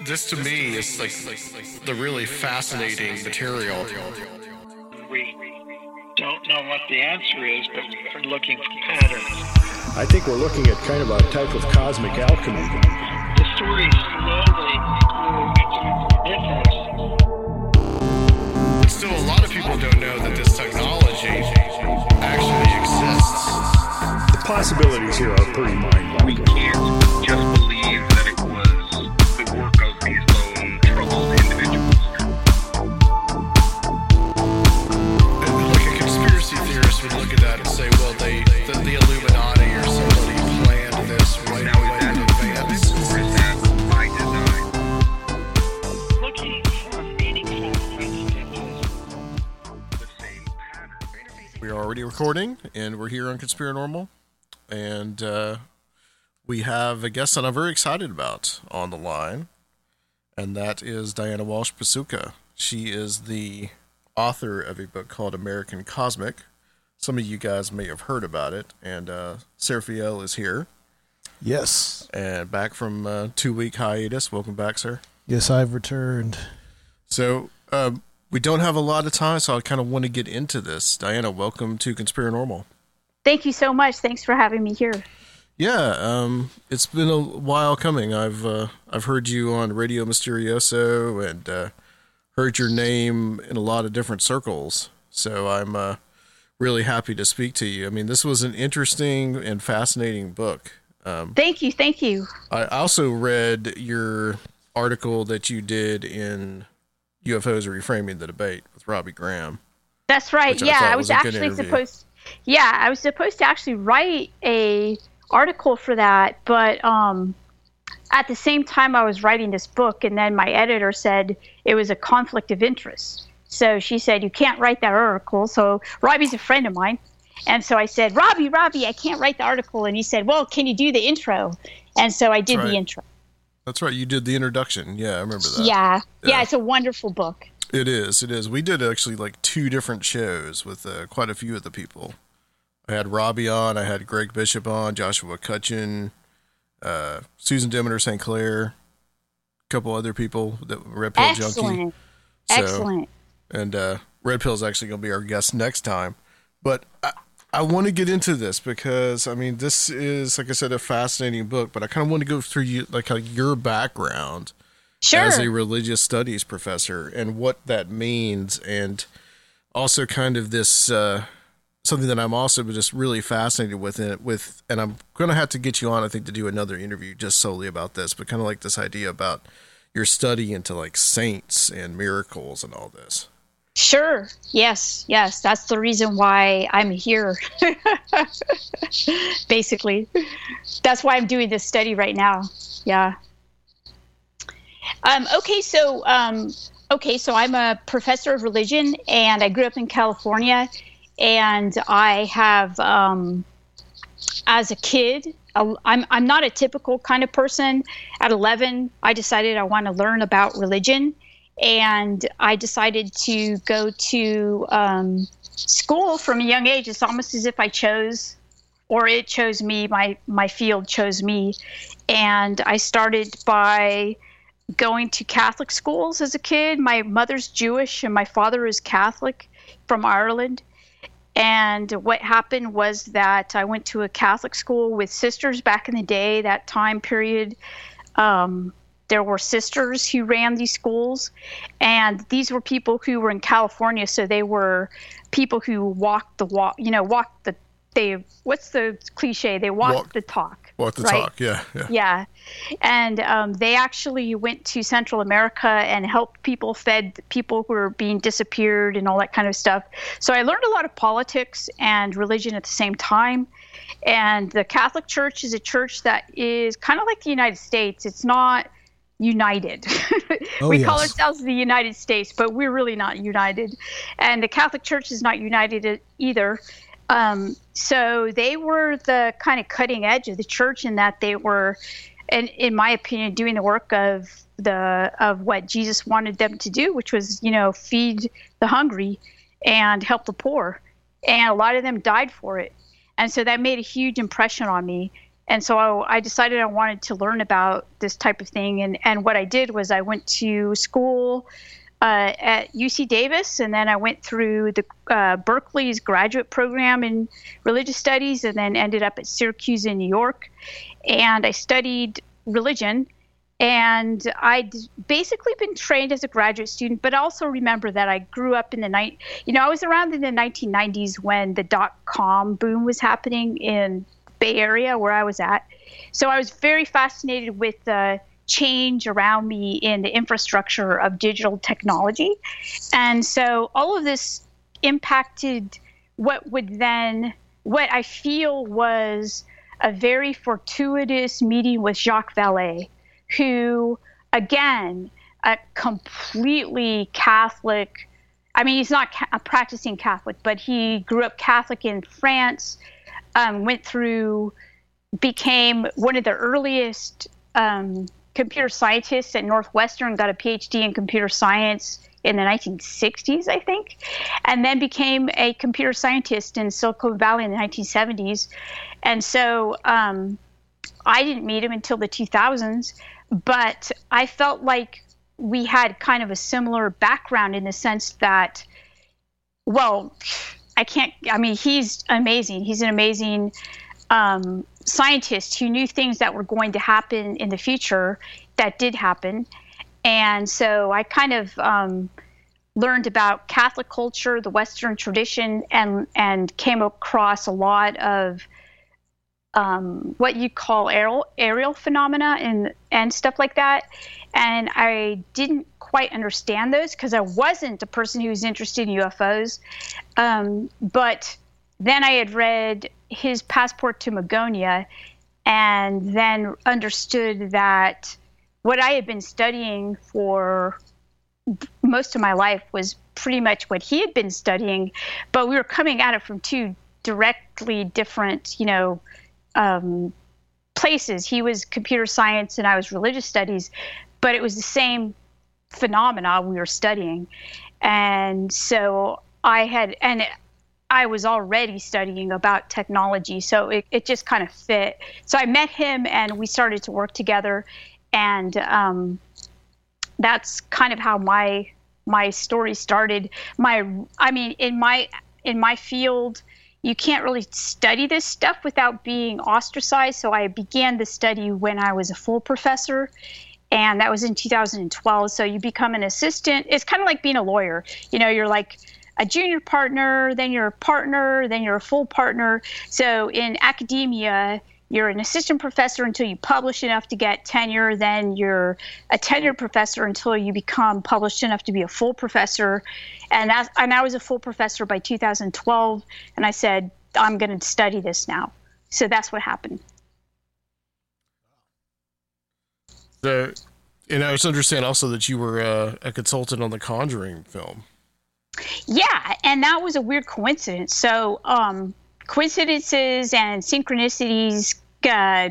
This to me is like the really fascinating material. We don't know what the answer is, but we're looking for patterns. I think we're looking at kind of a type of cosmic alchemy. The story slowly mythos. Still, a lot of people don't know that this technology actually exists. The possibilities here are pretty We mind-boggling. We are already recording, and we're here on Conspiranormal, and uh, we have a guest that I'm very excited about on the line, and that is Diana Walsh Pasulka. She is the author of a book called American Cosmic. Some of you guys may have heard about it, and uh, Seraphiel is here Yes. and back from uh, two week hiatus. Welcome back, sir. Yes, I've returned. So um, we don't have a lot of time, so I kind of want to get into this. Diana, welcome to Conspiranormal. Thank you so much. Thanks for having me here. Yeah, um, it's been a while coming. I've uh, I've heard you on Radio Mysterioso and uh, heard your name in a lot of different circles. So I'm uh, really happy to speak to you. I mean, this was an interesting and fascinating book. Um, Thank you. Thank you. I also read your article that you did in UFOs are Reframing the Debate with Robbie Graham. That's right. Which I yeah, I was was actually supposed. Yeah, I was supposed to actually write a article for that, but um, at the same time I was writing this book, and then my editor said it was a conflict of interest. So she said you can't write that article. So Robbie's a friend of mine, and so I said, Robbie, Robbie, I can't write the article, and he said, Well, can you do the intro? And so I did That's the intro. That's right. You did the introduction. Yeah, I remember that. Yeah. Yeah. yeah, it's a wonderful book. It is. It is. We did actually like two different shows with uh, quite a few of the people. I had Robbie on. I had Greg Bishop on. Joshua Cutchin, uh, Susan Demeter St. Clair, a couple other people that Red Pill Junkie. Excellent. So- Excellent. and uh, Red Pill is actually going to be our guest next time. But I, I want to get into this because I mean, this is like I said, a fascinating book. But I kind of want to go through you like, like your background Sure. as a religious studies professor and what that means, and also kind of this uh, something that I'm also just really fascinated with it with, and I'm going to have to get you on, I think, to do another interview just solely about this, but kind of like this idea about your study into like saints and miracles and all this. Sure. Yes. Yes. That's the reason why I'm here. Basically, that's why I'm doing this study right now. Yeah. Um, okay. So, um, okay. So I'm a professor of religion, and I grew up in California, and I have, um, as a kid, I'm I'm not a typical kind of person. At 11, I decided I want to learn about religion, and I decided to go to um, school from a young age. It's almost as if I chose, or it chose me. My my field chose me, and I started by going to Catholic schools as a kid. My mother's Jewish and my father is Catholic from Ireland. And what happened was that I went to a Catholic school with sisters back in the day, that time period. Um, there were sisters who ran these schools, and these were people who were in California, so they were people who walked the walk, you know, walked the they what's the cliche? They walked walk, the talk. Walk the right? talk, yeah, yeah. Yeah, and um, they actually went to Central America and helped people, fed people who were being disappeared and all that kind of stuff. So I learned a lot of politics and religion at the same time. And the Catholic Church is a church that is kind of like the United States. It's not united. Oh, we yes. call ourselves the United States, but we're really not united. And the Catholic Church is not united either. Um, so they were the kind of cutting edge of the church in that they were, and in my opinion, doing the work of the of what Jesus wanted them to do, which was you know feed the hungry and help the poor, and a lot of them died for it, and so that made a huge impression on me. And so I, I decided I wanted to learn about this type of thing, and and what I did was I went to school uh, at UC Davis, and then I went through the uh, Berkeley's graduate program in religious studies, and then ended up at Syracuse in New York, and I studied religion. And I'd basically been trained as a graduate student, but also remember that I grew up in the night. You know, I was around in the 1990s when the dot com boom was happening in Bay Area, where I was at. So I was very fascinated with the change around me in the infrastructure of digital technology. And so all of this impacted what would then, what I feel was a very fortuitous meeting with Jacques Vallée, who, again, a completely Catholic. I mean, he's not a practicing Catholic, but he grew up Catholic in France, um, went through, became one of the earliest um, computer scientists at Northwestern, got a PhD in computer science in the 1960s, I think, and then became a computer scientist in Silicon Valley in the 1970s. And so um, I didn't meet him until the 2000s, but I felt like we had kind of a similar background in the sense that, well, I can't, I mean, he's amazing. He's an amazing um, scientists who knew things that were going to happen in the future that did happen. And so I kind of um, learned about Catholic culture, the Western tradition, and and came across a lot of um, what you call aerial aerial phenomena and and stuff like that. And I didn't quite understand those because I wasn't a person who was interested in UFOs. Um, but then I had read his passport to Magonia and then understood that what I had been studying for most of my life was pretty much what he had been studying, but we were coming at it from two directly different, you know, um, places. He was computer science and I was religious studies, but it was the same phenomena we were studying. And so I had, and I was already studying about technology, so it, it just kind of fit. So I met him and we started to work together, and um, that's kind of how my my story started. My, I mean, in my in my field, you can't really study this stuff without being ostracized. So I began the study when I was a full professor, and that was in 2012. So you become an assistant. It's kind of like being a lawyer. You know, you're like a junior partner, then you're a partner, then you're a full partner. So in academia, you're an assistant professor until you publish enough to get tenure, then you're a tenured professor until you become published enough to be a full professor. And, as, and I was a full professor by 2012, and I said, I'm going to study this now. So that's what happened. So, and I was understand also that you were uh, a consultant on the Conjuring film. Yeah, and that was a weird coincidence. So, um, coincidences and synchronicities uh,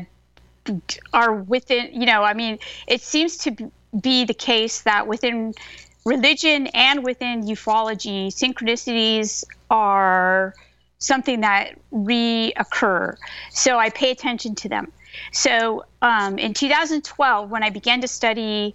are within, you know, I mean, it seems to be the case that within religion and within ufology, synchronicities are something that reoccur. So I pay attention to them. So um, in 2012, when I began to study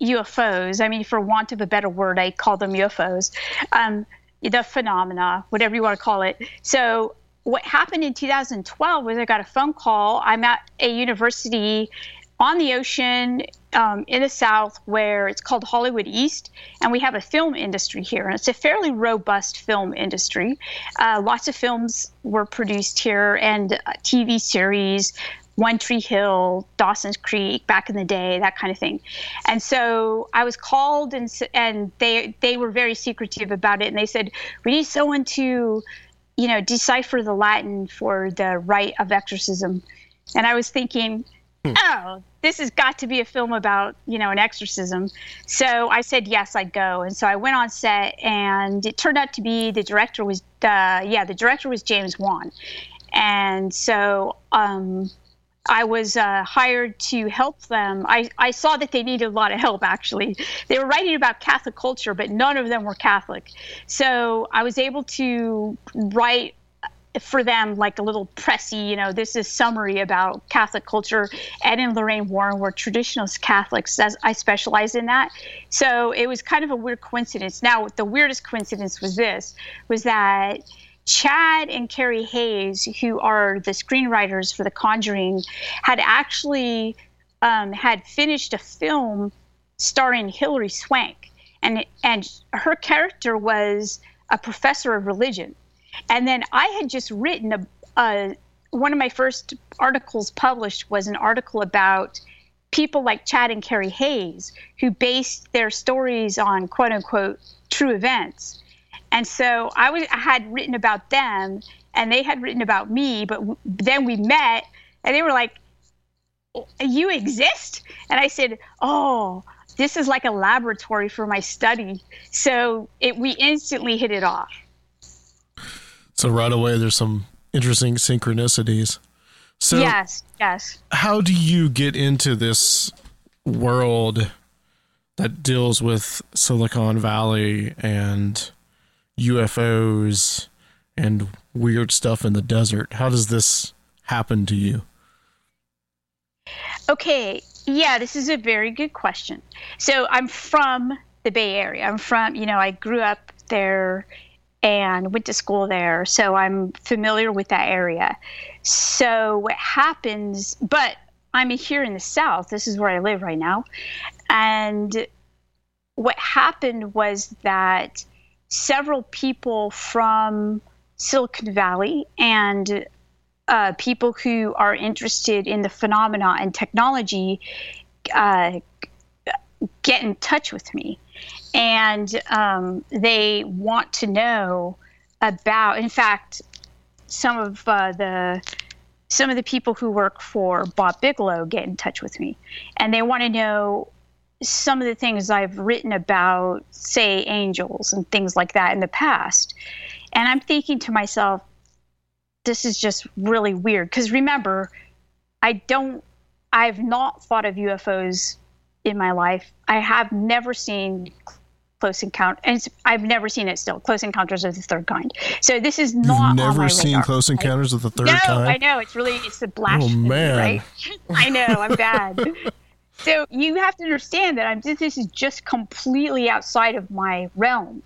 UFOs, I mean, for want of a better word, I call them UFOs, um, the phenomena, whatever you want to call it. So what happened in 2012 was I got a phone call. I'm at a university on the ocean um, in the South where it's called Hollywood East, and we have a film industry here, and it's a fairly robust film industry. Uh, lots of films were produced here, and uh, TV series. One Tree Hill, Dawson's Creek, back in the day, that kind of thing, and so I was called, and and they they were very secretive about it, and they said we need someone to, you know, decipher the Latin for the rite of exorcism, and I was thinking, Hmm. oh, this has got to be a film about, you know, an exorcism. So I said, yes, I'd go. And so I went on set, and it turned out to be the director was, uh, yeah, the director was James Wan. And so um, I was uh, hired to help them. I, I saw that they needed a lot of help, actually. They were writing about Catholic culture, but none of them were Catholic. So I was able to write for them like a little pressy, you know, this is summary about Catholic culture. Ed and Lorraine Warren were traditionalist Catholics. As I specialize in that, so it was kind of a weird coincidence. Now, the weirdest coincidence was this: was that Chad and Carey Hayes, who are the screenwriters for The Conjuring, had actually um, had finished a film starring Hilary Swank, and and her character was a professor of religion and then I had just written a, a one of my first articles published was an article about people like Chad and Carey Hayes who based their stories on quote unquote true events. And so I, was, I had written about them and they had written about me, but w- then we met and they were like, oh, You exist? And I said, Oh, this is like a laboratory for my study. So it, we instantly hit it off. So right away, there's some interesting synchronicities. So yes, yes. How do you get into this world that deals with Silicon Valley and UFOs and weird stuff in the desert? How does this happen to you? Okay, yeah, this is a very good question. So I'm from the Bay Area. I'm from, you know, I grew up there and went to school there, so I'm familiar with that area. So what happens, but I'm here in the South. This is where I live right now. And what happened was that several people from Silicon Valley and uh, people who are interested in the phenomena and technology uh, get in touch with me and um, they want to know about. In fact, some of uh, the some of the people who work for Bob Bigelow get in touch with me, and they want to know some of the things I've written about, say, angels and things like that in the past. And I'm thinking to myself, this is just really weird. Because remember, I don't, I've not thought of UFOs in my life. I have never seen Close Encounter, and I've never seen it still. Close Encounters of the Third Kind. So this is not. You've never seen radar, Close Encounters right? of the Third no, Kind. I know it's really it's a blasphemy, oh, man. right? I know I'm bad. so you have to understand that I'm this is just completely outside of my realm,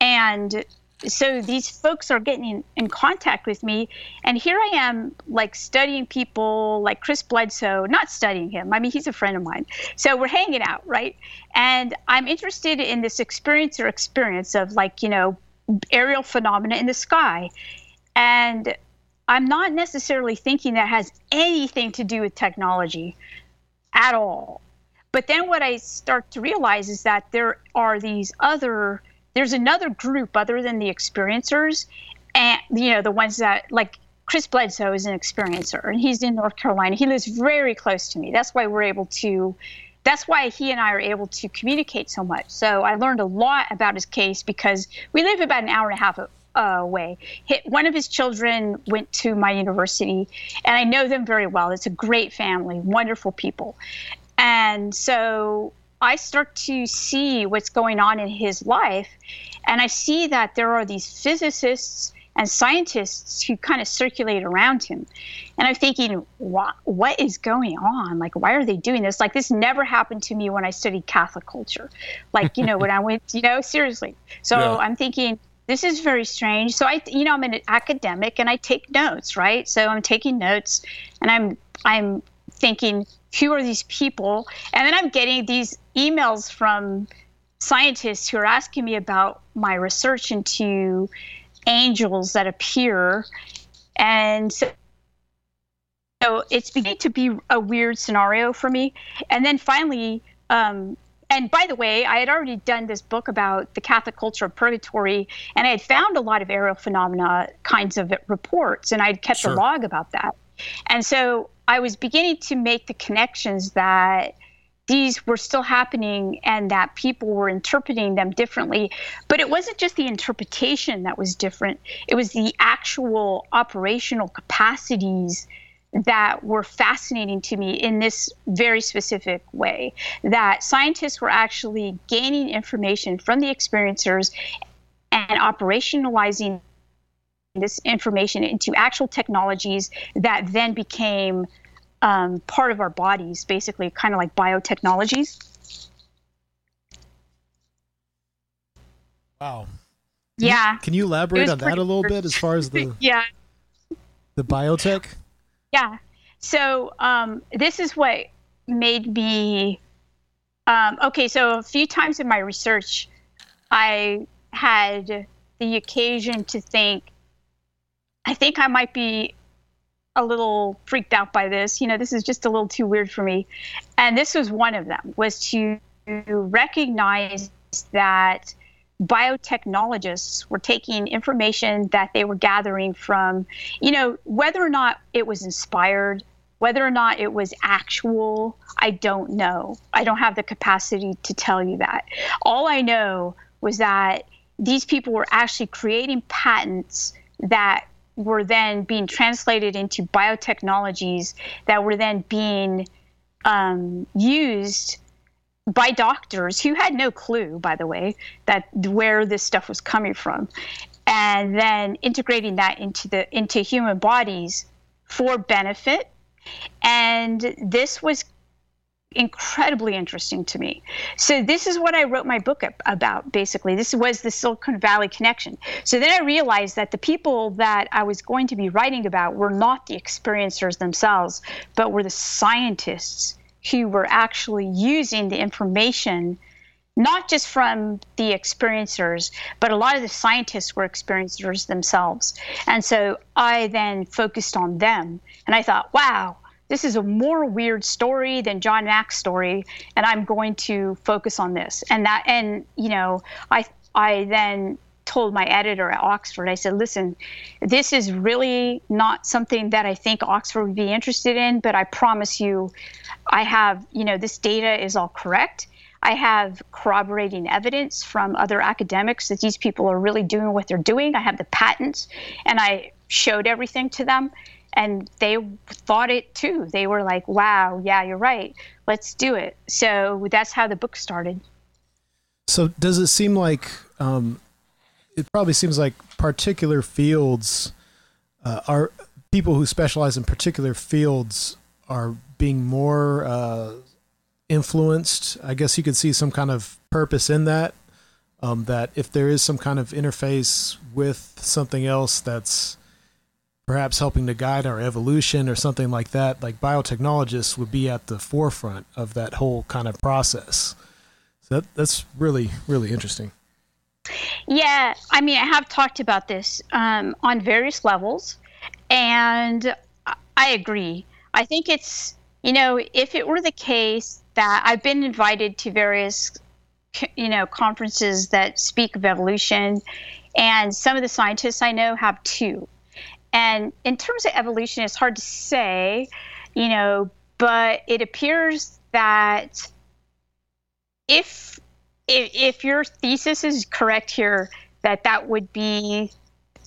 and so these folks are getting in, in, contact with me. And here i am like studying people like chris bledsoe not studying him. I mean he's a friend of mine. So we're hanging out right? And i'm interested in this experience or experience of like you know aerial phenomena in the sky. And i'm not necessarily thinking that has anything to do with technology at all. But then what i start to realize is that there are these other there's another group other than the experiencers and you know the ones that like chris bledsoe is an experiencer and he's in north carolina. He lives very close to me. That's why we're able to that's why he and i are able to communicate so much. So i learned a lot about his case because we live about an hour and a half uh, way. One of his children went to my university, and I know them very well. It's a great family, wonderful people. And so I start to see what's going on in his life, and I see that there are these physicists and scientists who kind of circulate around him. And I'm thinking, what, what is going on? Like, why are they doing this? Like, this never happened to me when I studied Catholic culture. Like, you know, when I went, you know, seriously. So yeah. I'm thinking, this is very strange. So I, you know, I'm an academic and I take notes, right? So I'm taking notes and I'm, I'm thinking, who are these people? And then I'm getting these emails from scientists who are asking me about my research into angels that appear. And so, so it's beginning to be a weird scenario for me. And then finally, um, and by the way, I had already done this book about the Catholic culture of purgatory, and I had found a lot of aerial phenomena kinds of reports, and I'd kept sure. a log about that. And so I was beginning to make the connections that these were still happening and that people were interpreting them differently. But it wasn't just the interpretation that was different, it was the actual operational capacities that were fascinating to me in this very specific way that scientists were actually gaining information from the experiencers and operationalizing this information into actual technologies that then became um, part of our bodies, basically, kind of like biotechnologies. Wow. Yeah. Can you elaborate on that a little bit as far as the yeah the biotech? Yeah. So um, this is what made me um, okay. So a few times in my research, I had the occasion to think, I think I might be a little freaked out by this. You know, this is just a little too weird for me. And this was one of them was to recognize that biotechnologists were taking information that they were gathering from, you know, whether or not it was inspired, whether or not it was actual, I don't know. I don't have the capacity to tell you that. All I know was that these people were actually creating patents that were then being translated into biotechnologies that were then being um, used by doctors who had no clue, by the way, that where this stuff was coming from, and then integrating that into the into human bodies for benefit. And this was incredibly interesting to me. So this is what I wrote my book about basically. This was the Silicon Valley connection. So then I realized that the people that I was going to be writing about were not the experiencers themselves, but were the scientists who were actually using the information not just from the experiencers, but a lot of the scientists were experiencers themselves. And so I then focused on them and I thought, wow, this is a more weird story than John Mack's story, and I'm going to focus on this. And that, and you know, I I then told my editor at Oxford, I said, listen, this is really not something that I think Oxford would be interested in, but I promise you, I have, you know, this data is all correct. I have corroborating evidence from other academics that these people are really doing what they're doing. I have the patents, and I showed everything to them and they thought it too. They were like, "Wow, yeah, you're right. Let's do it." So that's how the book started. So does it seem like um, it probably seems like particular fields uh, are people who specialize in particular fields are being more uh, influenced. I guess you could see some kind of purpose in that. Um, that if there is some kind of interface with something else that's perhaps helping to guide our evolution or something like that, like biotechnologists would be at the forefront of that whole kind of process. So that, that's really, really interesting. Yeah, I mean, I have talked about this um, on various levels, and I agree. I think it's, you know, if it were the case that I've been invited to various, you know, conferences that speak of evolution, and some of the scientists I know have two and in terms of evolution, it's hard to say, you know, but it appears that if if, if your thesis is correct here, that that would be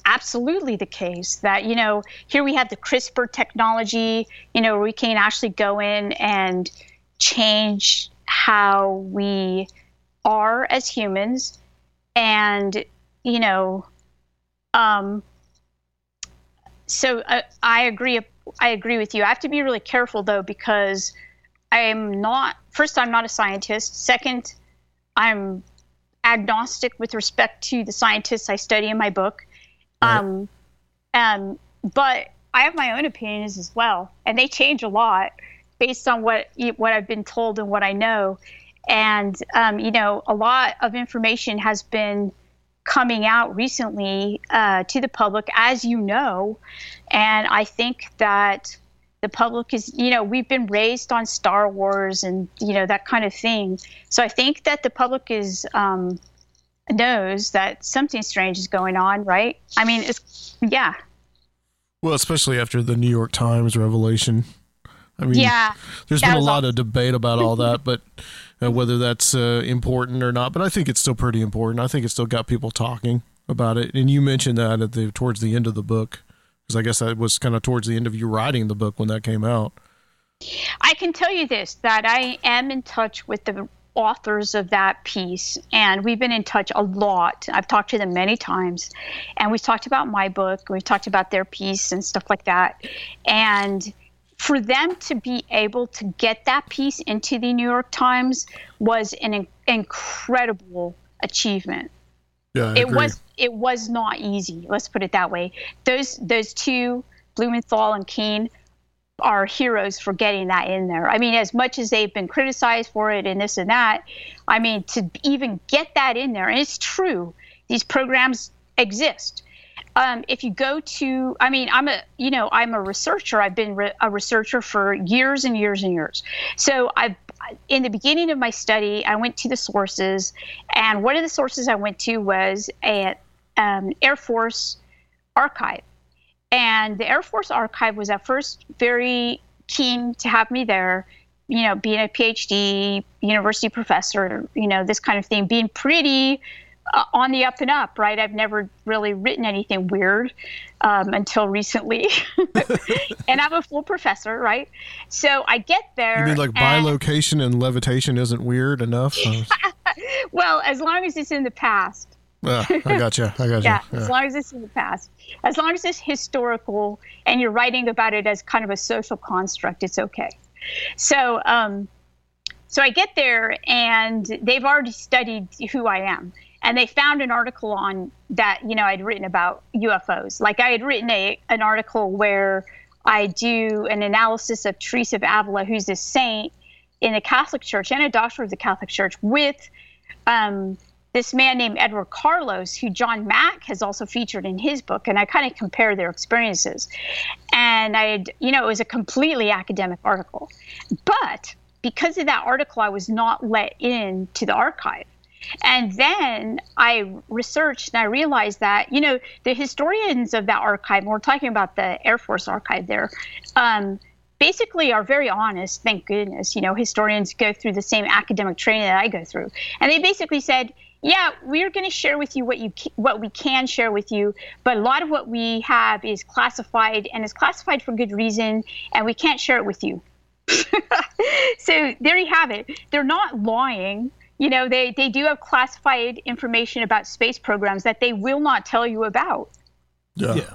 absolutely the case that you know here we have the CRISPR technology, you know, we can actually go in and change how we are as humans, and you know, um, so uh, I agree. I agree with you. I have to be really careful though because I'm not. First, I'm not a scientist. Second, I'm agnostic with respect to the scientists I study in my book. Right. Um, um, but I have my own opinions as well, and they change a lot based on what what I've been told and what I know. And um, you know, a lot of information has been coming out recently uh, to the public, as you know, and I think that the public is, you know, we've been raised on Star Wars and you know that kind of thing. So I think that the public is um, knows that something strange is going on, right? I mean, it's yeah. Well, especially after the New York Times revelation. I mean, yeah, there's been a lot awesome. of debate about all that, but uh, whether that's uh, important or not. But I think it's still pretty important. I think it's still got people talking about it. And you mentioned that at the towards the end of the book, because I guess that was kind of towards the end of you writing the book when that came out. I can tell you this that I am in touch with the authors of that piece and we've been in touch a lot. I've talked to them many times and we've talked about my book we've talked about their piece and stuff like that. And for them to be able to get that piece into the new york times was an in- incredible achievement. Yeah, it was it was not easy let's put it that way. Those those two blumenthal and Kean are heroes for getting that in there. I mean, as much as they've been criticized for it and this and that, I mean, to even get that in there, and it's true, these programs exist. Um, if you go to, I mean, I'm a, you know, I'm a researcher. I've been re- a researcher for years and years and years. So I've, in the beginning of my study, I went to the sources, and one of the sources I went to was a um, Air Force archive and the Air Force Archive was at first very keen to have me there, you know, being a PhD, university professor, you know, this kind of thing, being pretty uh, on the up and up, right? I've never really written anything weird um, until recently. and I'm a full professor, right? So I get there. You mean like bilocation and levitation isn't weird enough? well, as long as it's in the past. Uh, I gotcha. I gotcha. yeah, yeah, as long as it's in the past. As long as it's historical and you're writing about it as kind of a social construct, it's okay. So, um, so I get there and they've already studied who I am. And they found an article on that, you know, I'd written about UFOs. Like I had written a, an article where I do an analysis of Teresa of Avila, who's a saint in the Catholic Church and a doctor of the Catholic Church, with um, this man named Edward Carlos, who John Mack has also featured in his book, and I kind of compare their experiences. And I you know, it was a completely academic article. But because of that article, I was not let in to the archive. And then I researched and I realized that, you know, the historians of that archive, we're talking about the Air Force archive there, um, basically are very honest, thank goodness. You know, historians go through the same academic training that I go through. And they basically said, yeah, we're going to share with you what you what we can share with you, but a lot of what we have is classified and is classified for good reason, and we can't share it with you. so there you have it. They're not lying. You know, they they do have classified information about space programs that they will not tell you about. Yeah. yeah.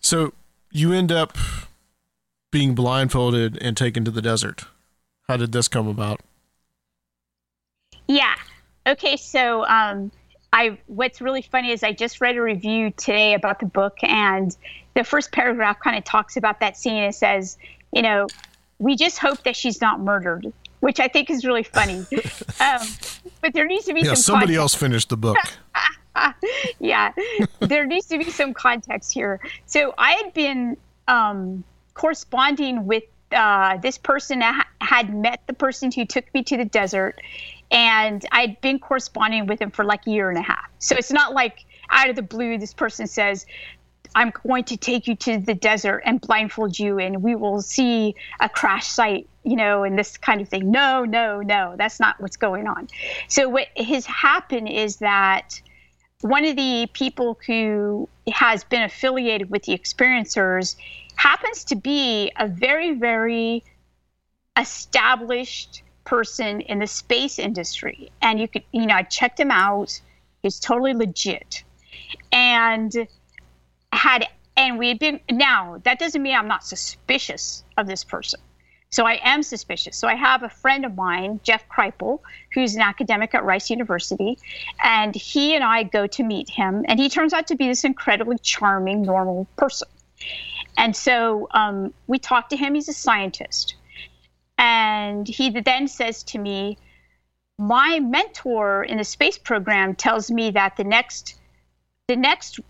So you end up being blindfolded and taken to the desert. How did this come about? Yeah. Okay, so um, I what's really funny is I just read a review today about the book, and the first paragraph kind of talks about that scene. It says, you know, we just hope that she's not murdered, which I think is really funny. um, but there needs to be yeah, some. somebody context. else finished the book. yeah, there needs to be some context here. So I had been um, corresponding with uh, this person ha- had met the person who took me to the desert and I'd been corresponding with him for like a year and a half. So it's not like out of the blue, this person says, I'm going to take you to the desert and blindfold you, and we will see a crash site, you know, and this kind of thing. No, no, no, that's not what's going on. So what has happened is that one of the people who has been affiliated with the experiencers happens to be a very, very established person in the space industry. And you could, you know, I checked him out. He's totally legit. And had, and we had been, now that doesn't mean I'm not suspicious of this person. So I am suspicious. So I have a friend of mine, Jeff Kripal, who's an academic at Rice University, and he and I go to meet him, and he turns out to be this incredibly charming, normal person. And so um, we talk to him. He's a scientist, and he then says to me, "My mentor in the space program tells me that the next, the next,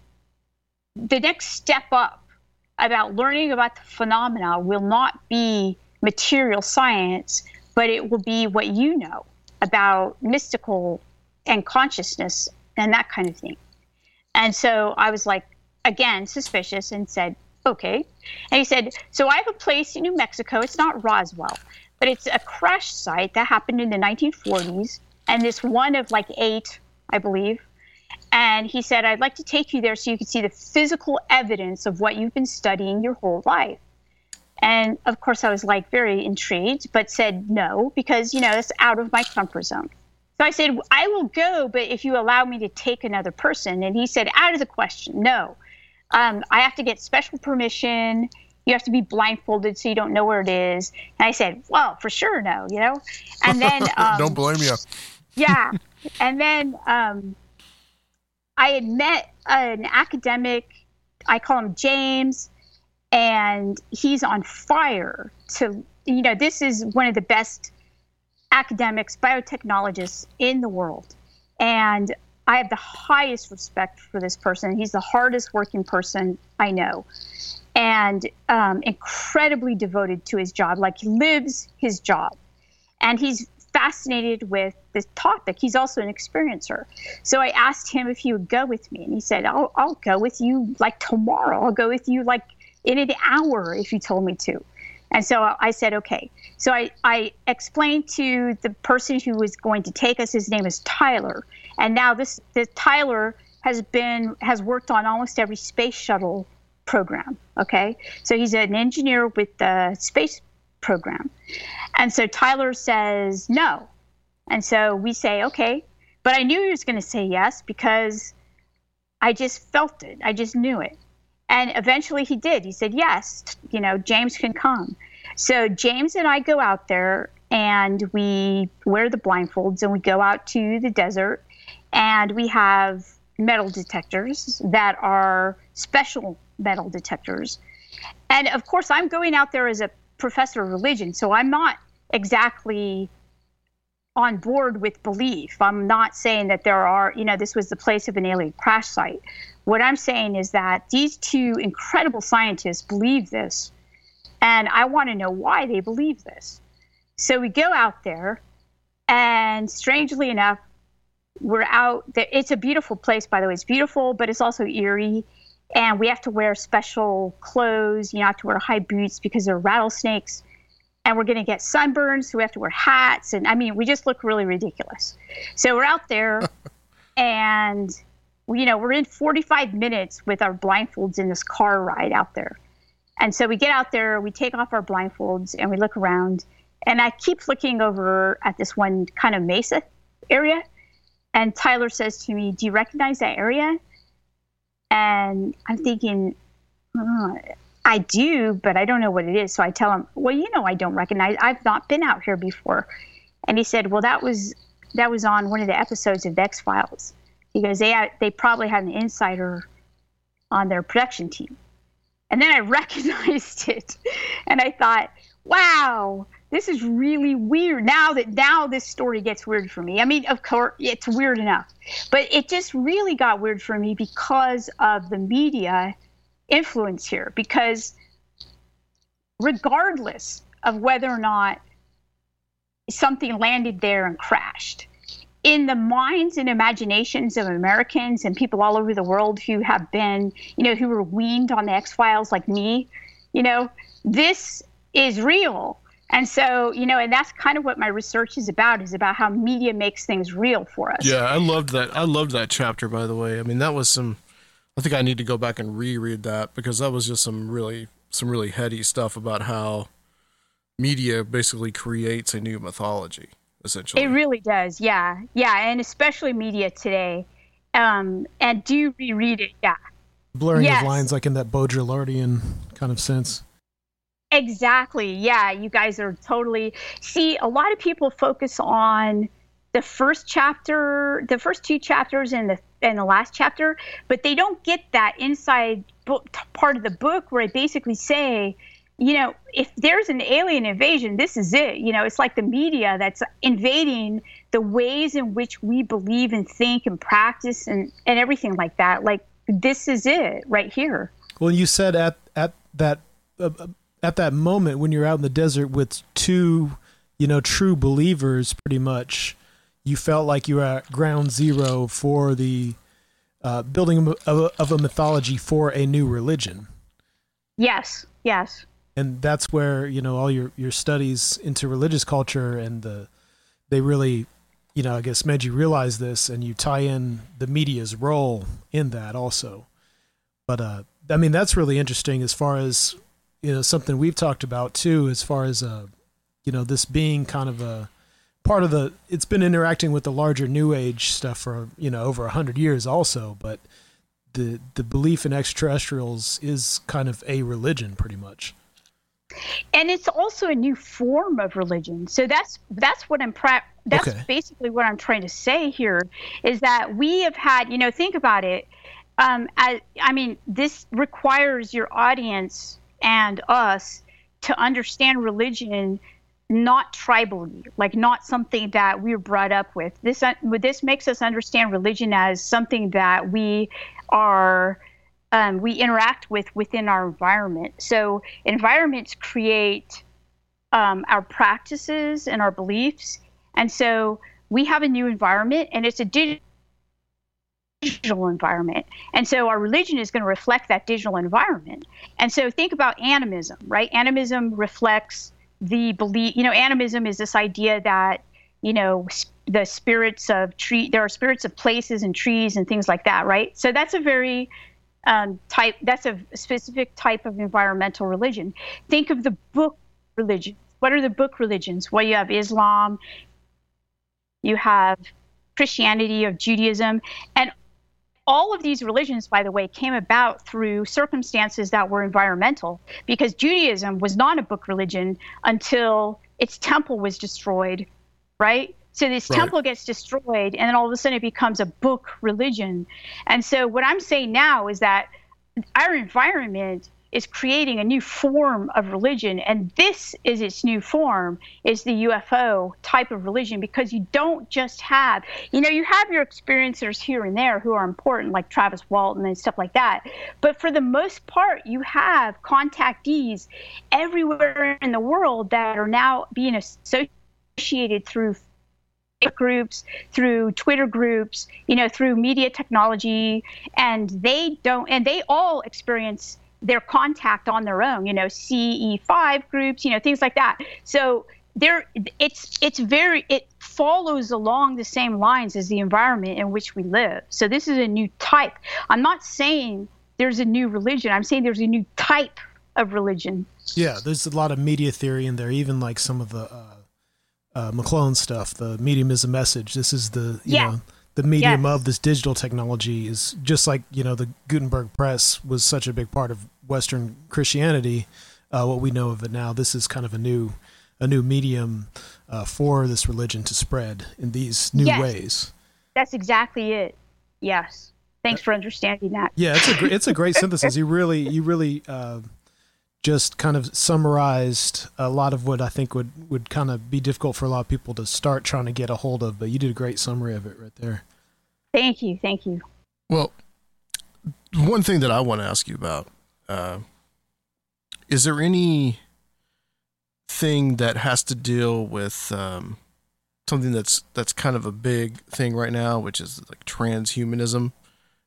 the next step up about learning about the phenomena will not be." material science, but it will be what you know about mystical and consciousness and that kind of thing. And so I was like, again, suspicious and said, okay. And he said, so I have a place in New Mexico. It's not Roswell, but it's a crash site that happened in the 1940s. And this one of like eight, I believe. And he said, I'd like to take you there so you can see the physical evidence of what you've been studying your whole life. And of course, I was like very intrigued, but said no because, you know, it's out of my comfort zone. So I said, I will go, but if you allow me to take another person. And he said, out of the question, no. Um, I have to get special permission. You have to be blindfolded so you don't know where it is. And I said, well, for sure, no, you know? And then. Um, don't blame you. yeah. And then um, I had met an academic, I call him James and he's on fire to you know this is one of the best academics biotechnologists in the world and i have the highest respect for this person he's the hardest working person i know and um, incredibly devoted to his job like he lives his job and he's fascinated with this topic he's also an experiencer so i asked him if he would go with me and he said i'll, I'll go with you like tomorrow i'll go with you like in an hour if you told me to. And so I said, okay. So I, I explained to the person who was going to take us, his name is Tyler. And now this, this Tyler has been, has worked on almost every space shuttle program. Okay. So he's an engineer with the space program. And so Tyler says no. And so we say, okay. But I knew he was going to say yes because I just felt it. I just knew it. And eventually he did. He said, Yes, you know, James can come. So James and I go out there and we wear the blindfolds and we go out to the desert and we have metal detectors that are special metal detectors. And of course, I'm going out there as a professor of religion, so I'm not exactly on board with belief. I'm not saying that there are, you know, this was the place of an alien crash site. What I'm saying is that these two incredible scientists believe this, and I want to know why they believe this. So we go out there, and strangely enough, we're out there. It's a beautiful place, by the way. It's beautiful, but it's also eerie. And we have to wear special clothes. You know, have to wear high boots because there are rattlesnakes. And we're going to get sunburns, so we have to wear hats. And I mean, we just look really ridiculous. So we're out there, and you know, we're in 45 minutes with our blindfolds in this car ride out there. And so we get out there, we take off our blindfolds, and we look around. And I keep looking over at this one kind of mesa area. And Tyler says to me, Do you recognize that area? And I'm thinking, oh, I do, but I don't know what it is. So I tell him, Well, you know, I don't recognize. I've not been out here before. And he said, Well, that was that was on one of the episodes of X Files because they had, they probably had an insider on their production team. And then I recognized it, and I thought, wow, this is really weird. Now that now this story gets weird for me. I mean, of course, it's weird enough, but it just really got weird for me because of the media influence here. Because regardless of whether or not something landed there and crashed, in the minds and imaginations of Americans and people all over the world who have been, you know, who were weaned on the X Files like me, you know, this is real. And so, you know, and that's kind of what my research is about is about how media makes things real for us. Yeah, I loved that. I loved that chapter by the way. I mean, that was some I think I need to go back and reread that because that was just some really some really heady stuff about how media basically creates a new mythology essentially. It really does. Yeah. Yeah, and especially media today. Um and do reread it. Yeah. Blurring Yes. of lines like in that Baudrillardian kind of sense. Exactly. Yeah, you guys are totally. See, a lot of people focus on the first chapter, the first two chapters, and the and the last chapter, but they don't get that inside book part of the book where I basically say, you know, if there's an alien invasion, this is it. You know, it's like the media that's invading the ways in which we believe and think and practice and and everything like that. Like this is it right here. Well, you said at at that uh, uh, at that moment when you're out in the desert with two, you know, true believers, pretty much, you felt like you were at ground zero for the uh, building of a, of a mythology for a new religion, Yes. Yes. and that's where you know all your your studies into religious culture and the they really, you know, I guess made you realize this, and you tie in the media's role in that also. But uh, I mean, that's really interesting as far as you know something we've talked about too, as far as uh, you know, this being kind of a part of the. It's been interacting with the larger New Age stuff for you know over a hundred years also, but the the belief in extraterrestrials is kind of a religion, pretty much. and it's also a new form of religion so that's that's what i'm pra- that's Okay. basically what i'm trying to say here is that we have had you know think about it um, I, I mean this requires your audience and us to understand religion not tribally like not something that we were brought up with this uh, this makes us understand religion as something that we are um, we interact with within our environment. So environments create um, our practices and our beliefs, and so we have a new environment, and it's a dig- digital environment. And so our religion is going to reflect that digital environment. And so think about animism, right? Animism reflects the belief. You know, animism is this idea that you know the spirits of tree. There are spirits of places and trees and things like that, right? So that's a very um, type that's a specific type of environmental religion think of the book religions what are the book religions well you have islam you have christianity of judaism and all of these religions by the way came about through circumstances that were environmental because judaism was not a book religion until its temple was destroyed right so this Right. temple gets destroyed and then all of a sudden it becomes a book religion and so what i'm saying now is that our environment is creating a new form of religion and this is its new form is the ufo type of religion because you don't just have you know you have your experiencers here and there who are important like travis walton and stuff like that but for the most part you have contactees everywhere in the world that are now being associated through groups, through Twitter groups, you know, through media technology, and they don't, and they all experience their contact on their own, you know, CE5 groups, you know, things like that. So there, it's it's very it follows along the same lines as the environment in which we live. So this is a new type. I'm not saying there's a new religion. I'm saying there's a new type of religion. Yeah, there's a lot of media theory in there, even like some of the uh, uh, McLuhan stuff. The medium is a message. This is the you Yeah. know the medium Yes. of this digital technology is just like you know the Gutenberg press was such a big part of Western Christianity. Uh, what we know of it now, this is kind of a new a new medium uh, for this religion to spread in these new Yes. ways. That's exactly it. Yes. Thanks for understanding that. Yeah, it's a gr- it's a great synthesis. You really you really uh, just kind of summarized a lot of what I think would would kind of be difficult for a lot of people to start trying to get a hold of. But you did a great summary of it right there. Thank you. Thank you. Well, one thing that I want to ask you about uh, is there any thing that has to deal with um, something that's that's kind of a big thing right now, which is like transhumanism?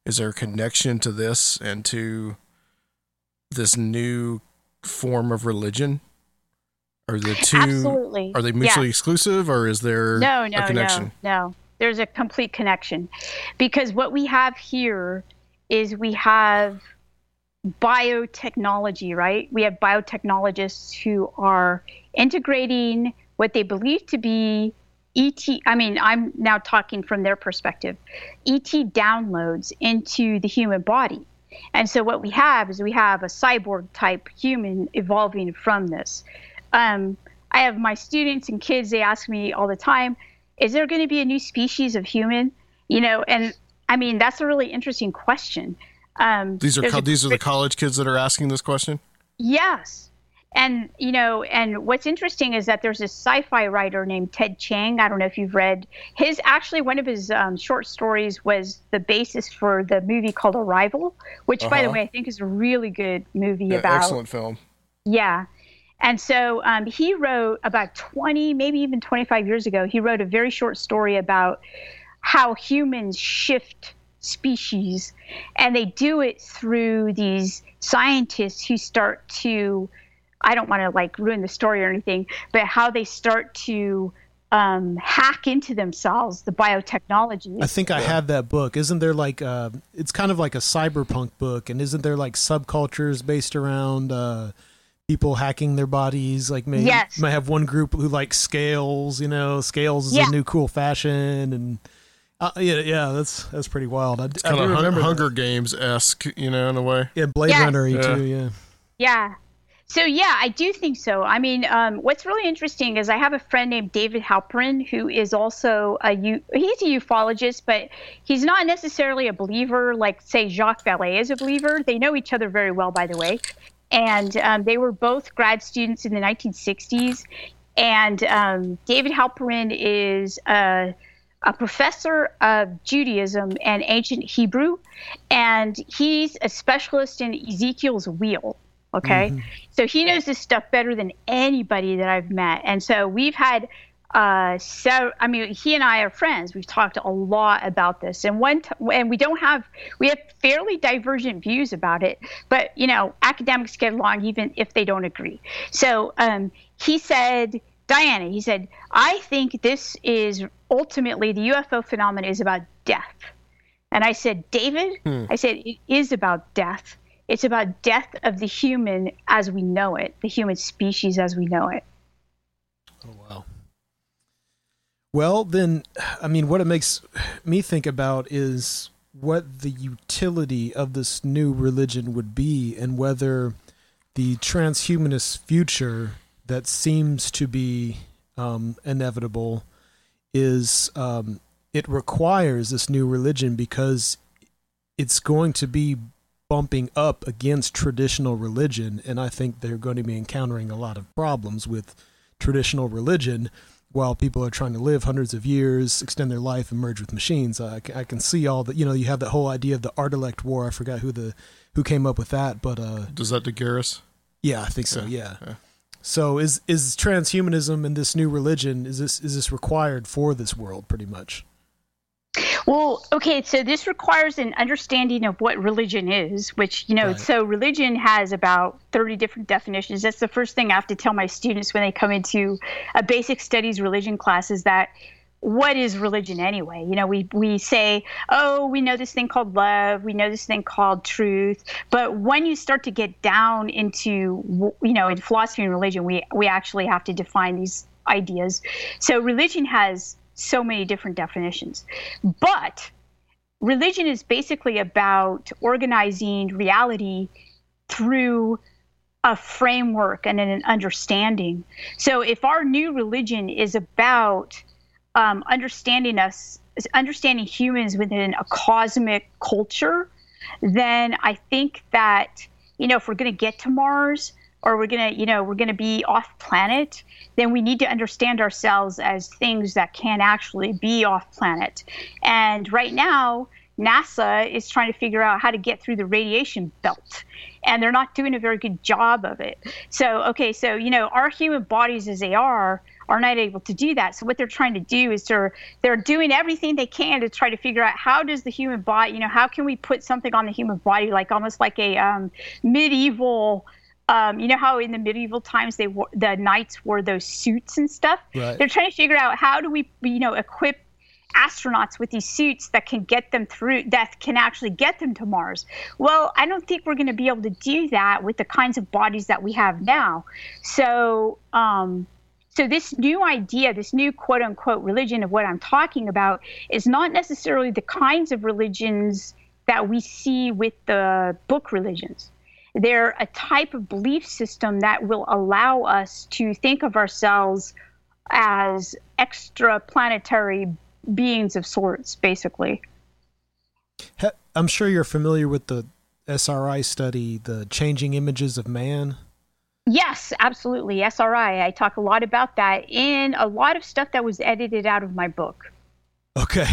Is there a connection to this and to this new form of religion? Are the two Absolutely. are they mutually Yeah. exclusive or is there no, no, a connection? no, no. There's a complete connection because what we have here is we have biotechnology, right? We have biotechnologists who are integrating what they believe to be ET. I mean, I'm now talking from their perspective, ET downloads into the human body. And so what we have is we have a cyborg type human evolving from this. Um, I have my students and kids, they ask me all the time, is there going to be a new species of human? You know, and I mean, that's a really interesting question. Um, These are co- a these are the college kids that are asking this question. Yes. And you know, and what's interesting is that there's a sci-fi writer named Ted Chiang. I don't know if you've read his. Actually, one of his um, short stories was the basis for the movie called Arrival, which, by the Uh-huh. way, I think is a really good movie Yeah, about. excellent film. Yeah. And so um, he wrote about 20, maybe even 25 years ago, he wrote a very short story about how humans shift species. And they do it through these scientists who start to, I don't want to like ruin the story or anything, but how they start to um, hack into themselves the biotechnology. I think I have that book. Isn't there like uh, it's kind of like a cyberpunk book, and isn't there like subcultures based around uh, people hacking their bodies? Like maybe Yes. might have one group who like scales. You know, scales is Yeah. a new cool fashion, and uh, yeah, yeah, that's that's pretty wild. I, I Kind of remember. Hunger Games esque, you know, in a way. Yeah, Blade Yes. Runner Yeah. too. Yeah. Yeah. So yeah, I do think so. I mean, um, what's really interesting is I have a friend named David Halperin who is also a u- he's a ufologist, but he's not necessarily a believer like say Jacques Vallée is a believer. They know each other very well, by the way, and um, they were both grad students in the 1960s. And um, David Halperin is a a professor of Judaism and ancient Hebrew, and he's a specialist in Ezekiel's wheel. Okay. So he knows this stuff better than anybody that I've met. And so we've had, uh, so, I mean, he and I are friends. We've talked a lot about this. And one, t- and we don't have, we have fairly divergent views about it, but, you know, academics get along even if they don't agree. So um, he said, Diana, he said, I think this is ultimately the UFO phenomenon is about death. And I said, David, hmm. I said, it is about death. It's about death of the human as we know it, the human species as we know it. Oh, wow. Well, then, I mean, what it makes me think about is what the utility of this new religion would be and whether the transhumanist future that seems to be um, inevitable is um, it requires this new religion because it's going to be bumping up against traditional religion. And i think they're going to be encountering a lot of problems with traditional religion while people are trying to live hundreds of years extend their life and merge with machines. I, I can see all that you know you have that whole idea of the artilect war. I forgot who the who came up with that but uh Does that DeGaris? yeah i think so Yeah, yeah, yeah. So is is transhumanism and this new religion is this is this required for this world pretty much Well, okay, so this requires an understanding of what religion is, which, you know, Right. so religion has about 30 different definitions. That's the first thing I have to tell my students when they come into a basic studies religion class is that what is religion anyway? You know, we, we say, oh, we know this thing called love, we know this thing called truth. But when you start to get down into, you know, in philosophy and religion, we, we actually have to define these ideas. So religion has so many different definitions. But religion is basically about organizing reality through a framework and an understanding. So if our new religion is about um, understanding us, understanding humans within a cosmic culture, then I think that, you know, if we're going to get to Mars or we're going to, you know, we're going to be off planet, then we need to understand ourselves as things that can actually be off planet. And right now, NASA is trying to figure out how to get through the radiation belt, and they're not doing a very good job of it. So, okay, so you know, our human bodies as they are are not able to do that. So what they're trying to do is they're they're doing everything they can to try to figure out how does the human body, you know, how can we put something on the human body like almost like a um, medieval um, you know how in the medieval times they wore, the knights wore those suits and stuff. Right. They're trying to figure out how do we, you know, equip astronauts with these suits that can get them through that can actually get them to Mars. Well, I don't think we're going to be able to do that with the kinds of bodies that we have now. So, um, so this new idea, this new quote unquote religion of what I'm talking about is not necessarily the kinds of religions that we see with the book religions. They're a type of belief system that will allow us to think of ourselves as extra planetary beings of sorts, basically. I'm sure you're familiar with the SRI study, the changing images of man. Yes, absolutely. SRI. I talk a lot about that in a lot of stuff that was edited out of my book. Okay.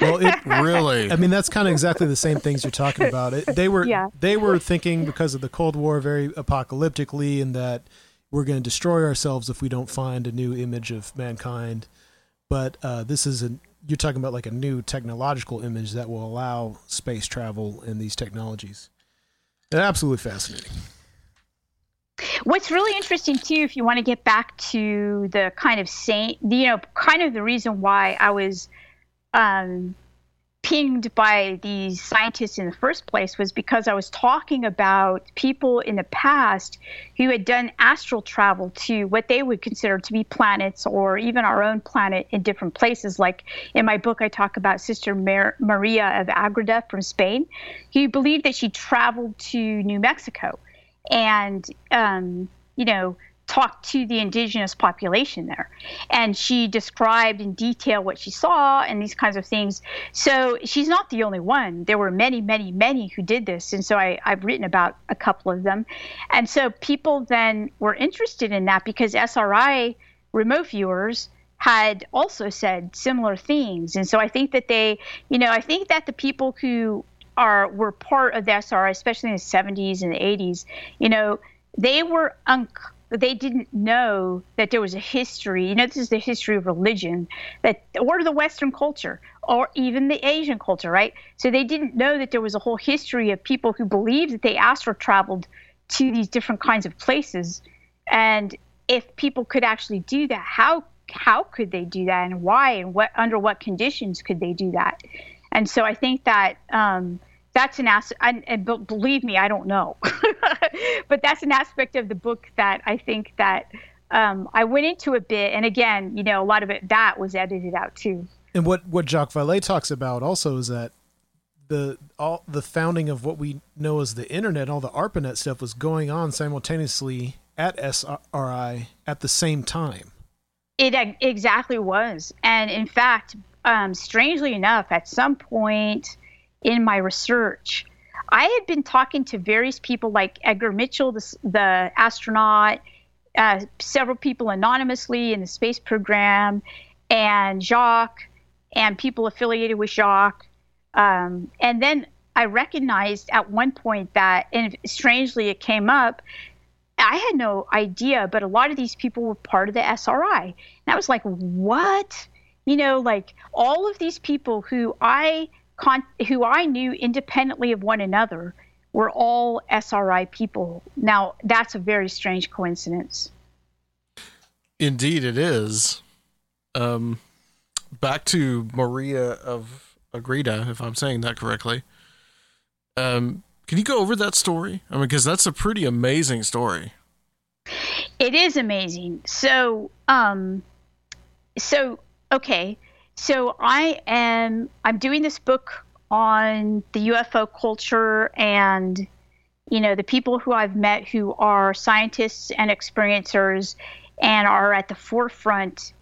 Well, it, Really? I mean, that's kind of exactly the same things you're talking about. It, they were Yeah. they were thinking because of the Cold War very apocalyptically, and that we're going to destroy ourselves if we don't find a new image of mankind. But uh, this is a you're talking about like a new technological image that will allow space travel and these technologies. They're absolutely fascinating. What's really interesting too, if you want to get back to the kind of saint, you know, kind of the reason why I was um, pinged by these scientists in the first place was because I was talking about people in the past who had done astral travel to what they would consider to be planets or even our own planet in different places. Like in my book, I talk about Sister Mar- Maria of Agreda from Spain, who believed that she traveled to New Mexico and um, you know talked to the indigenous population there. And she described in detail what she saw and these kinds of things. So she's not the only one. There were many many many who did this. And so I, i've written about a couple of them. And so people then were interested in that because sri remote viewers had also said similar things. And so i think that they you know i think that the people who are were part of the SRI, especially in the 70s and the 80s, you know, they were un- they didn't know that there was a history. You know, this is the history of religion, that or the Western culture, or even the Asian culture, right? So they didn't know that there was a whole history of people who believed that they astral traveled to these different kinds of places, and if people could actually do that, how how could they do that, and why, and what under what conditions could they do that? And so I think that um, that's an aspect, and, and believe me, I don't know, but that's an aspect of the book that I think that um, I went into a bit. And again, you know, a lot of it that was edited out too. And what what Jacques Vallée talks about also is that the all the founding of what we know as the internet, all the ARPANET stuff was going on simultaneously at SRI at the same time. It exactly was. And in fact, um, strangely enough, at some point in my research, I had been talking to various people like Edgar Mitchell, the, the astronaut, uh, several people anonymously in the space program, and Jacques, and people affiliated with Jacques. Um, and then I recognized at one point that, and strangely it came up, I had no idea, but a lot of these people were part of the SRI. And I was like, what? You know, like all of these people who I con- who I knew independently of one another were all SRI people. Now, that's a very strange coincidence. Indeed, it is. Um, back to Maria of Agreda, if I'm saying that correctly. Um, can you go over that story? I mean, because that's a pretty amazing story. It is amazing. So, um, so okay, so I am I'm doing this book on the UFO culture and you know the people who I've met who are scientists and experiencers and are at the forefront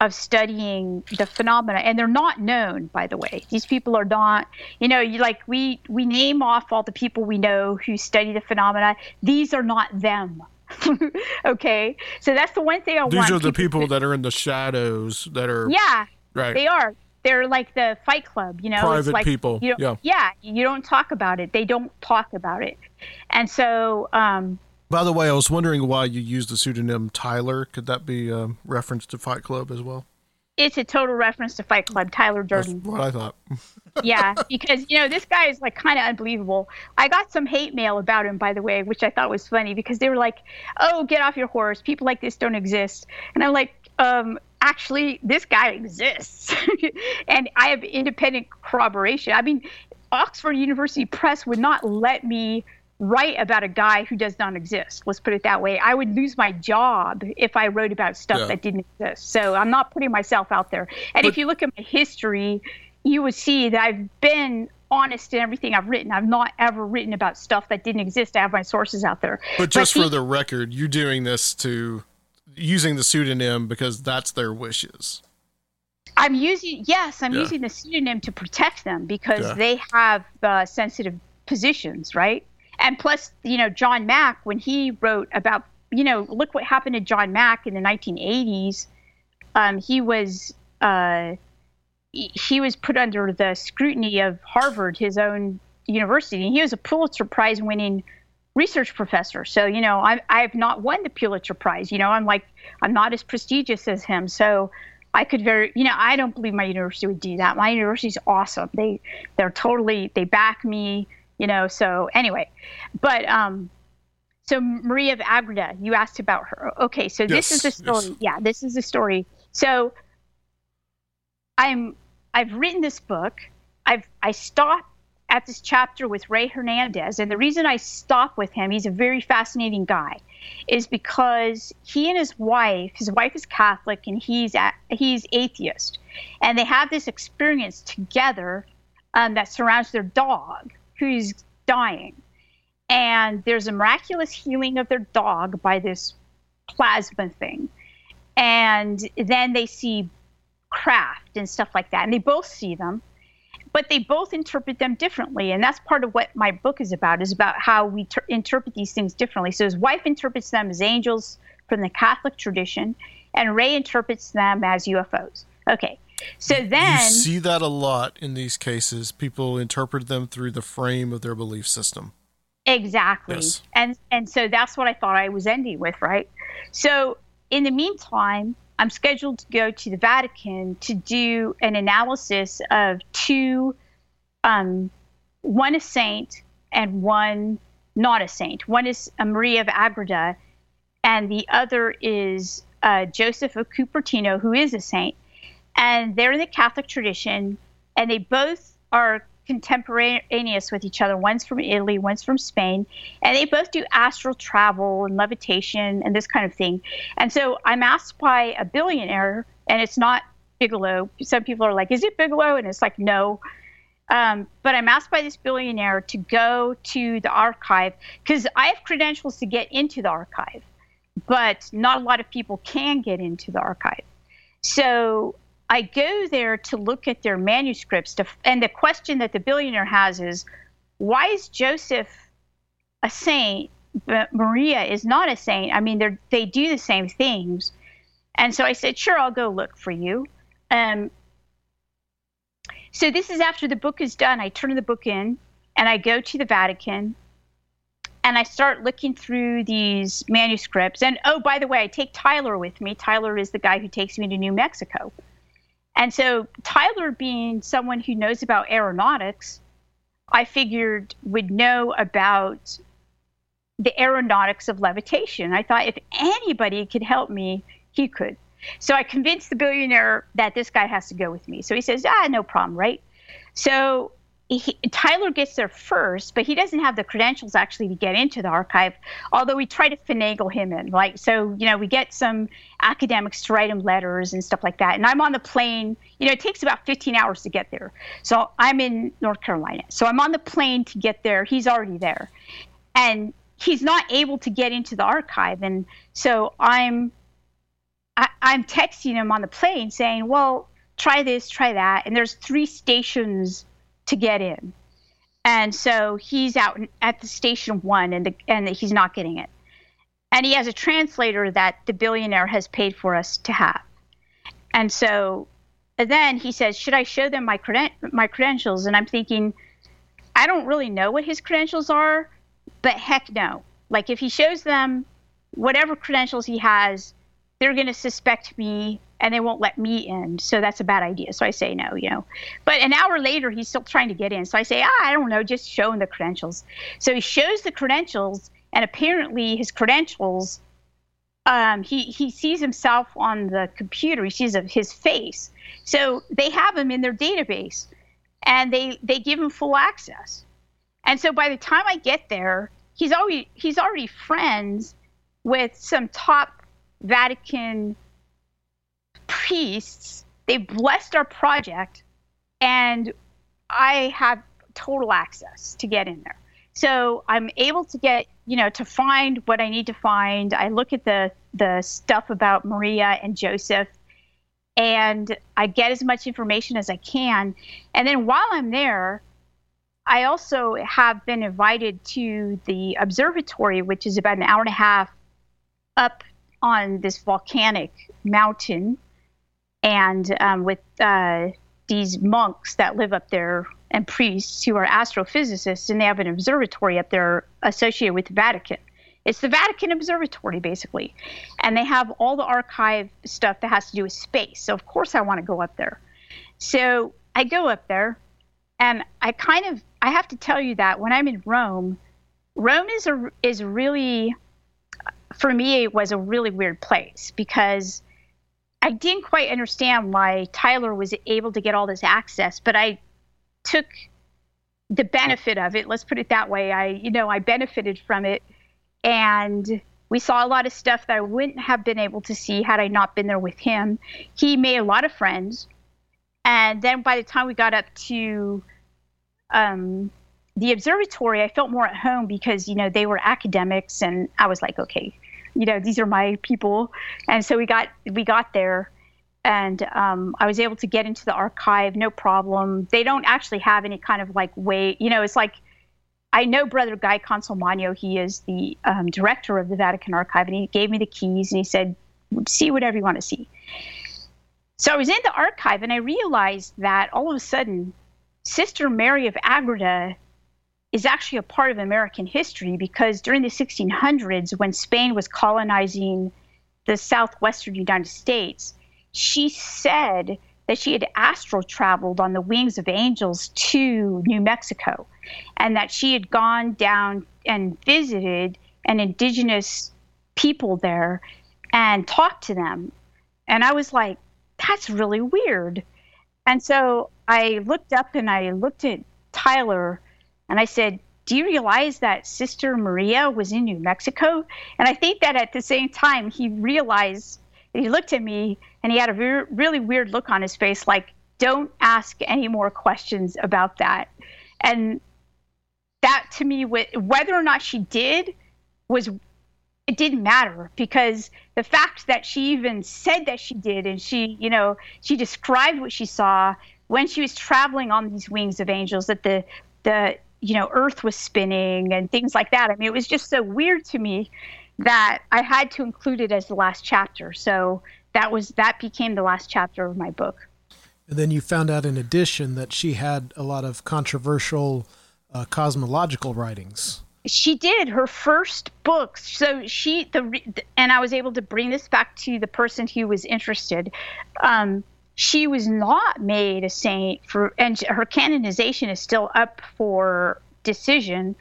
of studying the phenomena. And they're not known by the way. These people are not you know you like we we name off all the people we know who study the phenomena. These are not them. Okay? So that's the one thing i These want these are the people people that are in the shadows that are yeah right. they are they're like the fight club you know Private it's like, people, you yeah. yeah you don't talk about it they don't talk about it and so um By the way, I was wondering why you used the pseudonym Tyler. Could that be a reference to Fight Club as well? it's a total reference to Fight Club, Tyler That's Durden. what I thought. yeah, because you know this guy is like kind of unbelievable. I got some hate mail about him, by the way, which I thought was funny because they were like, "Oh, get off your horse! People like this don't exist." And I'm like, um, "Actually, this guy exists, and I have independent corroboration. I mean, Oxford University Press would not let me." Write about a guy who does not exist. Let's put it that way. I would lose my job if I wrote about stuff Yeah. that didn't exist. So I'm not putting myself out there. And if you look at my history, you would see that I've been honest in everything I've written. I've not ever written about stuff that didn't exist. I have my sources out there. But just he- for the record, you're doing this to using the pseudonym because that's their wishes. I'm using yes, I'm Yeah. using the pseudonym to protect them because Yeah. they have uh, sensitive positions, right? And plus, you know, John Mack when he wrote about, you know, look what happened to John Mack in the 1980s. Um, he was uh, he- he was put under the scrutiny of Harvard, his own university. And he was a Pulitzer Prize winning research professor. So, you know, I, I have not won the Pulitzer Prize. You know, I'm like, I'm not as prestigious as him. So I could very, you know, I don't believe my university would do that. My university's awesome. They, they're totally, they back me, you know. So anyway, but, um, so Maria of Agreda, you asked about her. Okay, so this is the story. yes. Yeah, this is the story. So I'm I've written this book. I've I stopped at this chapter with Ray Hernandez, and the reason I stop with him, he's a very fascinating guy, is because he and his wife, his wife is Catholic and he's he's atheist, and they have this experience together um, that surrounds their dog who's dying, and there's a miraculous healing of their dog by this plasma thing, and then they see craft and stuff like that. And they both see them, but they both interpret them differently. And that's part of what my book is about, is about how we ter- interpret these things differently. So his wife interprets them as angels from the Catholic tradition, and Ray interprets them as UFOs. Okay. So then you see that a lot in these cases. People interpret them through the frame of their belief system. Exactly. Yes. And and so that's what I thought I was ending with, right? So in the meantime, I'm scheduled to go to the Vatican to do an analysis of two um one a saint and one not a saint. One is Maria of Agreda and the other is uh, Joseph of Cupertino, who is a saint. And they're in the Catholic tradition, and they both are contemporaneous with each other. One's from Italy, one's from Spain, and they both do astral travel and levitation and this kind of thing. And so I'm asked by a billionaire, and it's not Bigelow. Some people are like, "Is it Bigelow?" And it's like, "No." Um, but I'm asked by this billionaire to go to the archive because I have credentials to get into the archive, but not a lot of people can get into the archive. So I go there to look at their manuscripts. To, and the question that the billionaire has is why is Joseph a saint, but Maria is not a saint? I mean, they do the same things. And so I said, sure, I'll go look for you. Um, so this is after the book is done. I turn the book in and I go to the Vatican and I start looking through these manuscripts. And oh, by the way, I take Tyler with me. Tyler is the guy who takes me to New Mexico. And so, Tyler, being someone who knows about aeronautics, I figured would know about the aeronautics of levitation. I thought if anybody could help me, he could. So I convinced the billionaire that this guy has to go with me. So he says, ah, no problem, right? So he, Tyler gets there first, but he doesn't have the credentials actually to get into the archive. Although we try to finagle him in, like so, you know, we get some academics to write him letters and stuff like that. And I'm on the plane. You know, it takes about 15 hours to get there. So I'm in North Carolina. So I'm on the plane to get there. He's already there, and he's not able to get into the archive. And so I'm I, I'm texting him on the plane saying, "Well, try this, try that," and there's three stations to get in, and so he's out at the station one, and the, and he's not getting it, and he has a translator that the billionaire has paid for us to have, and so and then he says, "Should I show them my creden- my credentials?" And I'm thinking, I don't really know what his credentials are, but heck no. Like if he shows them whatever credentials he has, they're going to suspect me and they won't let me in. So that's a bad idea. So I say no, you know. But an hour later, he's still trying to get in. So I say, ah, I don't know, just show him the credentials. So he shows the credentials, and apparently his credentials, um, he, he sees himself on the computer, he sees his face. So they have him in their database, and they, they give him full access. And so by the time I get there, he's already he's already friends with some top Vatican priests. They blessed our project, and I have total access to get in there. So I'm able to get, you know, to find what I need to find. I look at the the stuff about Maria and Joseph, and I get as much information as I can. And then while I'm there, I also have been invited to the observatory, which is about an hour and a half up on this volcanic mountain, and um, with uh, these monks that live up there and priests who are astrophysicists, and they have an observatory up there associated with the Vatican. It's the Vatican Observatory, basically. And they have all the archive stuff that has to do with space. So, of course, I want to go up there. So, I go up there, and I kind of I have to tell you that when I'm in Rome, Rome is a is really for me it was a really weird place because I didn't quite understand why Tyler was able to get all this access, but I took the benefit of it. Let's put it that way. I you know I benefited from it, and we saw a lot of stuff that I wouldn't have been able to see had I not been there with him. He made a lot of friends, and then by the time we got up to um, the observatory, I felt more at home because you know they were academics, and I was like, okay, you know these are my people, and so we got we got there, and um, I was able to get into the archive, no problem. They don't actually have any kind of like way, you know, it's like. I know Brother Guy Consolmagno. He is the um, director of the Vatican Archive, and he gave me the keys and he said, "See whatever you want to see." So I was in the archive, and I realized that all of a sudden Sister Mary of Agreda is actually a part of American history because during the 1600s, when Spain was colonizing the southwestern United States, she said that she had astral traveled on the wings of angels to New Mexico and that she had gone down and visited an indigenous people there and talked to them. And I was like, that's really weird. And so I looked up and I looked at Tyler and I said, Do you realize that Sister Maria was in New Mexico? And I think that at the same time, he realized, he looked at me and he had a very, really weird look on his face like, Don't ask any more questions about that. And that to me, whether or not she did, was it didn't matter because the fact that she even said that she did and she you know she described what she saw when she was traveling on these wings of angels that the the you know earth was spinning and things like that. I mean it was just so weird to me that i had to include it as the last chapter. So that was that became the last chapter of my book. And then you found out in addition that she had a lot of controversial uh, cosmological writings. She did. Her first book. So she the and i was able to bring this back to the person who was interested. Um, she was not made a saint for and her canonization is still up for decision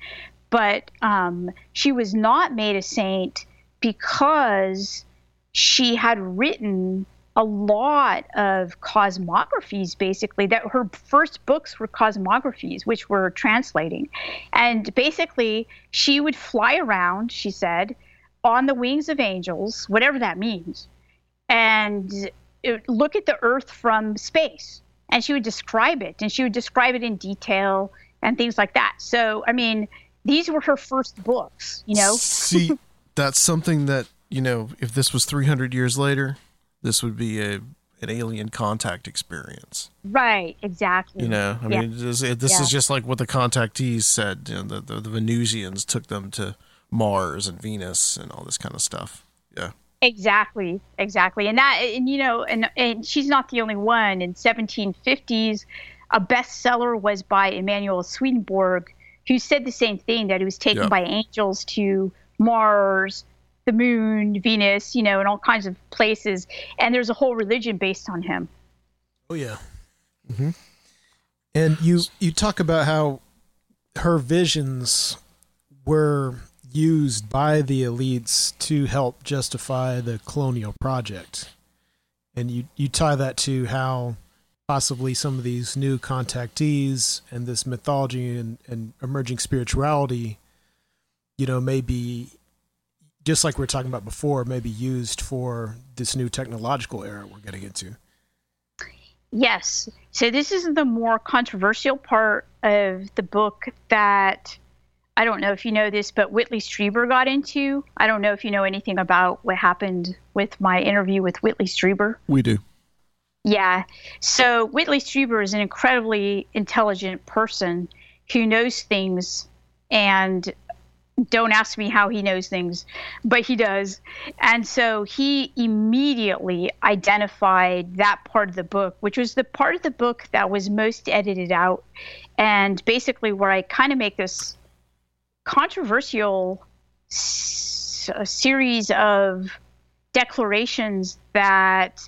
but um, she was not made a saint because she had written a lot of cosmographies basically that her first books were cosmographies which were translating. And basically she would fly around she said on the wings of angels whatever that means and look at the earth from space and she would describe it and she would describe it in detail and things like that so i mean these were her first books you know see that's something that you know if this was 300 years later this would be a an alien contact experience. Right, exactly. You know, I yeah. mean, this, this yeah. is just like what the contactees said. You know, the, the, the Venusians took them to Mars and Venus and all this kind of stuff. Yeah. Exactly, exactly, and that, and you know, and and she's not the only one. In 1750s, a bestseller was by Emanuel Swedenborg, who said the same thing that he was taken by angels to Mars, the moon, Venus, you know, and all kinds of places. And there's a whole religion based on him. Oh yeah. Mm-hmm. And you you talk about how her visions were used by the elites to help justify the colonial project. And you, you tie that to how possibly some of these new contactees and this mythology and, and emerging spirituality, you know, may be just like we are talking about before, may be used for this new technological era we're getting into. Yes. So this is the more controversial part of the book that I don't know if you know this, but Whitley Strieber got into. I don't know if you know anything about what happened with my interview with Whitley Strieber. We do. Yeah. So Whitley Strieber is an incredibly intelligent person who knows things and don't ask me how he knows things, but he does. And so he immediately identified that part of the book, which was the part of the book that was most edited out. And basically, where I kind of make this controversial s- series of declarations that,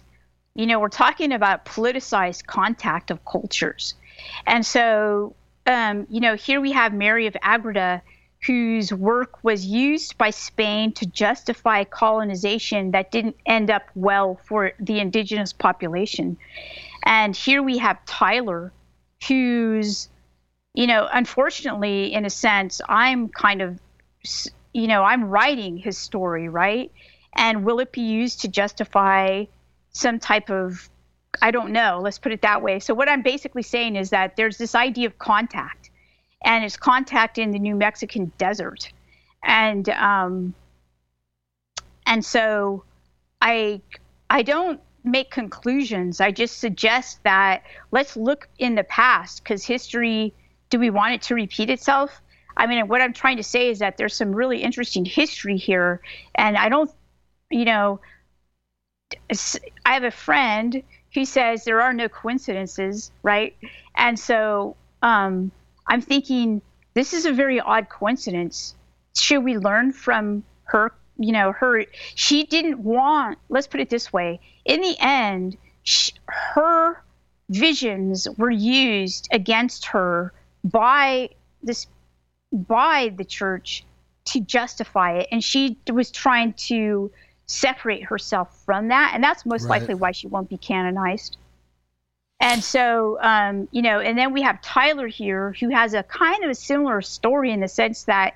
you know, we're talking about politicized contact of cultures. And so, um, you know, here we have Mary of Agreda whose work was used by Spain to justify colonization that didn't end up well for the indigenous population. And here we have Tyler, who's, you know, unfortunately, in a sense, I'm kind of, you know, I'm writing his story, right? And will it be used to justify some type of, I don't know, let's put it that way. So, what I'm basically saying is that there's this idea of contact and it's contact in the New Mexican desert, and um, and so I I don't make conclusions. I just suggest that let's look in the past because history. Do we want it to repeat itself? I mean, what I'm trying to say is that there's some really interesting history here, and I don't, you know, I have a friend who says there are no coincidences, right? And so um, I'm thinking this is a very odd coincidence. Should we learn from her? You know, her, she didn't want, let's put it this way. In the end, she, her visions were used against her by this, by the church to justify it. And she was trying to separate herself from that. And that's most right. likely why she won't be canonized. And so, um, you know, and then we have Tyler here, who has a kind of a similar story in the sense that,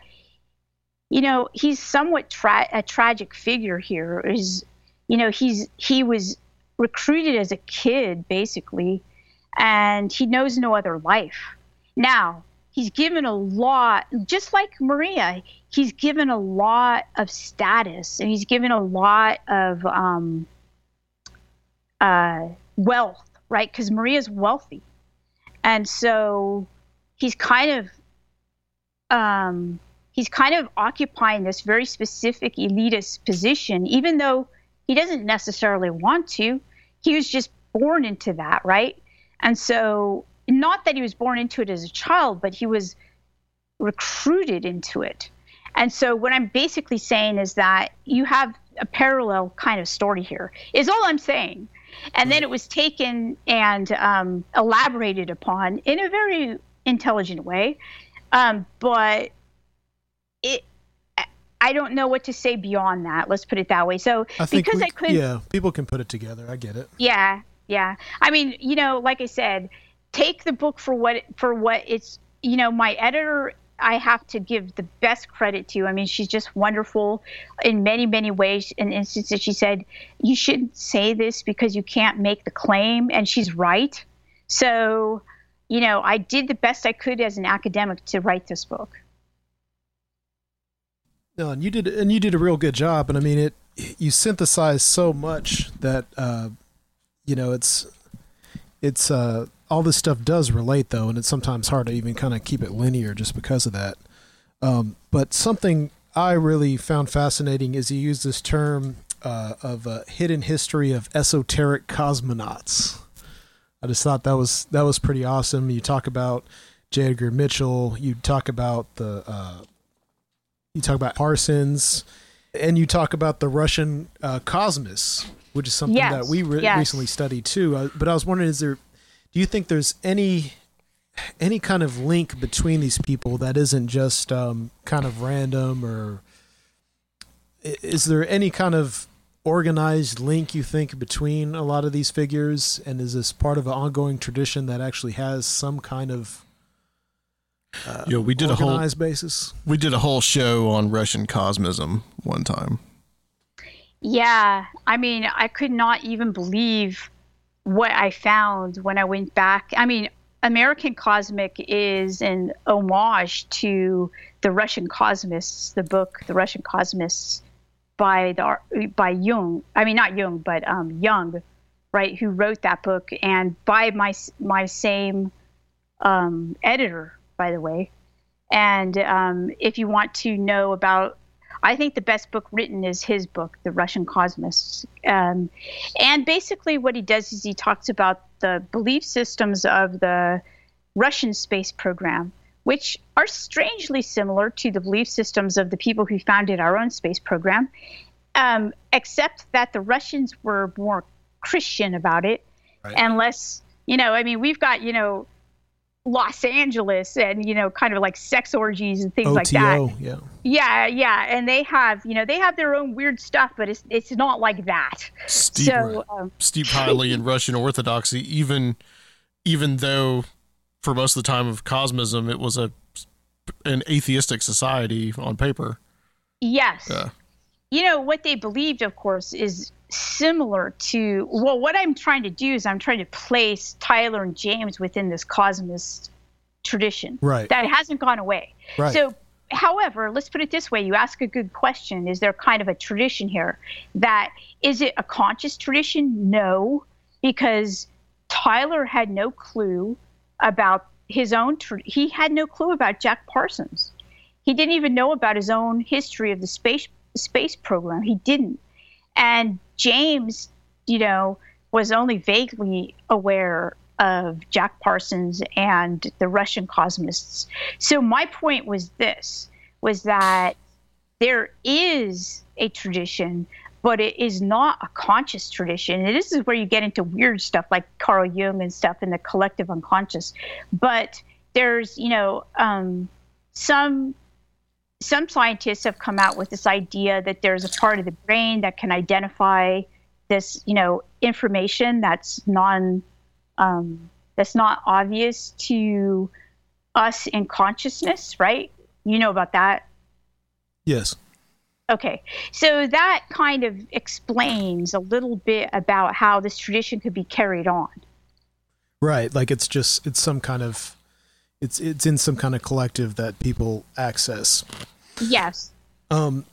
you know, he's somewhat tra- a tragic figure here. Is, you know, he's he was recruited as a kid basically, and he knows no other life. Now he's given a lot, just like Maria. He's given a lot of status, and he's given a lot of um, uh, wealth right? Because Maria's wealthy. And so he's kind of um, he's kind of occupying this very specific elitist position, even though he doesn't necessarily want to. He was just born into that, right? And so, not that he was born into it as a child, but he was recruited into it. And so, what I'm basically saying is that you have a parallel kind of story here, is all I'm saying and then it was taken and um, elaborated upon in a very intelligent way. Um, but it, I don't know what to say beyond that. Let's put it that way. So I because we, I could, yeah, people can put it together. I get it. Yeah, yeah. I mean, you know, like I said, take the book for what for what it's. You know, my editor I have to give the best credit to. I mean, she's just wonderful in many, many ways. In instances, she said, You shouldn't say this because you can't make the claim. And she's right. So, you know, I did the best I could as an academic to write this book. No, and you did, and you did a real good job. And I mean, it, you synthesized so much that, uh, you know, it's, it's, uh, all this stuff does relate though, and it's sometimes hard to even kind of keep it linear just because of that. Um, but something I really found fascinating is you use this term uh, of a hidden history of esoteric cosmonauts. I just thought that was that was pretty awesome. You talk about J. Edgar Mitchell. You talk about the uh, you talk about Parsons, and you talk about the Russian uh, Cosmos, which is something Yes, that we re- yes. recently studied too. Uh, but I was wondering, is there? Do you think there's any any kind of link between these people that isn't just um, kind of random, or is there any kind of organized link you think between a lot of these figures? And is this part of an ongoing tradition that actually has some kind of Yo, we did a whole organized basis? we did a whole show on Russian cosmism one time. Yeah, I mean, I could not even believe what I found when I went back. I mean, American Cosmic is an homage to the Russian Cosmists, the book The Russian Cosmists by the by Jung. I mean, not Jung, but um, Young, right? Who wrote that book and by my my same um, editor, by the way. And um, if you want to know about I think the best book written is his book, The Russian Cosmists. Um, and basically, what he does is he talks about the belief systems of the Russian space program, which are strangely similar to the belief systems of the people who founded our own space program, um, except that the Russians were more Christian about it and less, you know, I mean, we've got, you know, Los Angeles and, you know, kind of like sex orgies and things like that. Yeah. Yeah, yeah, and they have, you know, they have their own weird stuff, but it's it's not like that. Steep, so, um, steep highly in Russian Orthodoxy, even even though for most of the time of cosmism it was a an atheistic society on paper. yes, Yeah. you know what they believed, of course, is similar to well, what I'm trying to do is I'm trying to place Tyler and James within this cosmist tradition Right. that hasn't gone away. Right. So, however, let's put it this way: you ask a good question. Is there kind of a tradition here? That is it a conscious tradition? No, because Tyler had no clue about his own. Tr- he had no clue about Jack Parsons. He didn't even know about his own history of the space space program. He didn't. And James, you know, was only vaguely aware of Jack Parsons and the Russian cosmists. So my point was this was that there is a tradition, but it is not a conscious tradition. And this is where you get into weird stuff like Carl Jung and stuff in the collective unconscious. But there's, you know, um, some some scientists have come out with this idea that there's a part of the brain that can identify this, you know, information that's non um, that's not obvious to us in consciousness, right? You know about that. Yes. Okay, so that kind of explains a little bit about how this tradition could be carried on. Right. Like it's just it's some kind of it's it's in some kind of collective that people access. Yes. Um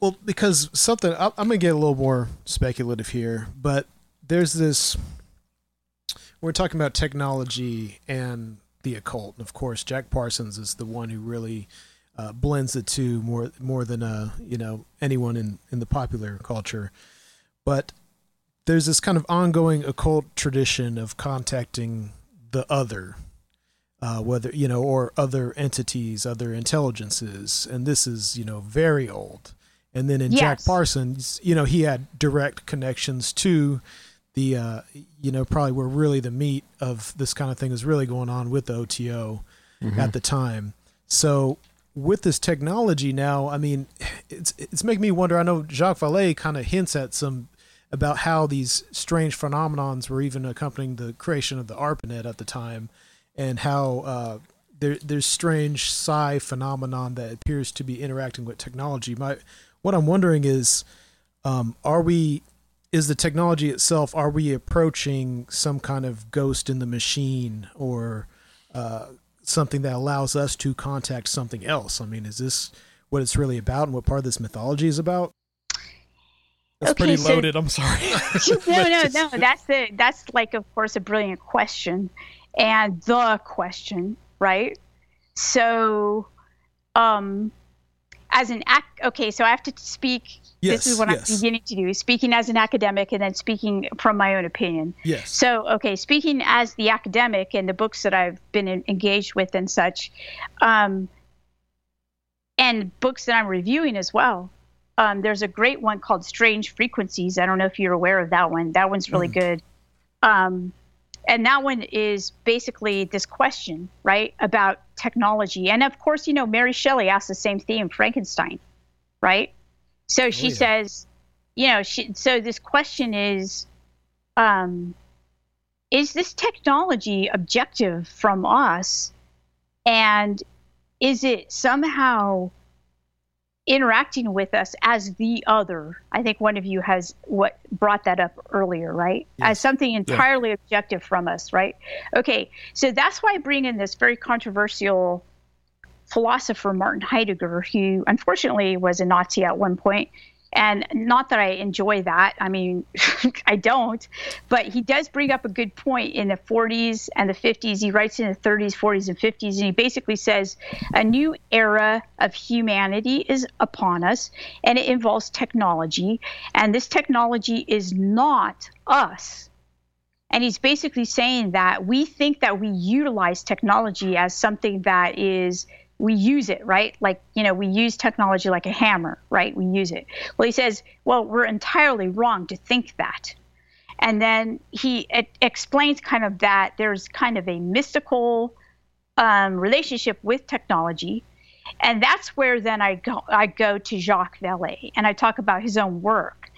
well because something I- I'm going to get a little more speculative here, but there's this we're talking about technology and the occult. And of course, Jack Parsons is the one who really uh, blends the two more more than uh, you know anyone in in the popular culture. But there's this kind of ongoing occult tradition of contacting the other, uh, whether you know, or other entities, other intelligences, and this is you know very old. And then in Jack Parsons, you know, he had direct connections to the, uh, you know, probably where really the meat of this kind of thing is really going on with the OTO at the time. So with this technology now, I mean, it's it's making me wonder. I know Jacques Vallée kind of hints at some about how these strange phenomenons were even accompanying the creation of the ARPANET at the time, and how uh, there there's strange psi phenomenon that appears to be interacting with technology. My what I'm wondering is, um, are we is the technology itself are we approaching some kind of ghost in the machine or uh, something that allows us to contact something else i mean is this what it's really about and what part of this mythology is about that's Okay, pretty so- loaded i'm sorry no, no, no. That's the that's like, of course, a brilliant question, and the question, right? So, um, as an ac okay, so I have to speak. this is what yes. I'm beginning to do: speaking as an academic, and then speaking from my own opinion. yes So, okay, speaking as the academic and the books that I've been in, engaged with and such, um, and books that I'm reviewing as well, um, there's a great one called Strange Frequencies. I don't know if you're aware of that one. That one's really good. Um, and that one is basically this question, right, about technology. And of course, you know, Mary Shelley asked the same thing, Frankenstein, right? So she yeah. says, you know, she, so this question is, um, is this technology objective from us? And is it somehow interacting with us as the other. I think one of you has what brought that up earlier, right? As something entirely objective from us, right? Okay, so that's why I bring in this very controversial philosopher Martin Heidegger, who unfortunately was a Nazi at one point. And not that I enjoy that. I mean, I don't. But he does bring up a good point in the 40s and the 50s. He writes in the 30s, 40s, and 50s. And he basically says a new era of humanity is upon us, and it involves technology. And this technology is not us. And he's basically saying that we think that we utilize technology as something that is we use it, right? Like, you know, we use technology like a hammer, right? We use it. Well, he says, well, we're entirely wrong to think that. And then he explains kind of that there's kind of a mystical um, relationship with technology. And that's where then I go, I go to Jacques Vallée and I talk about his own work.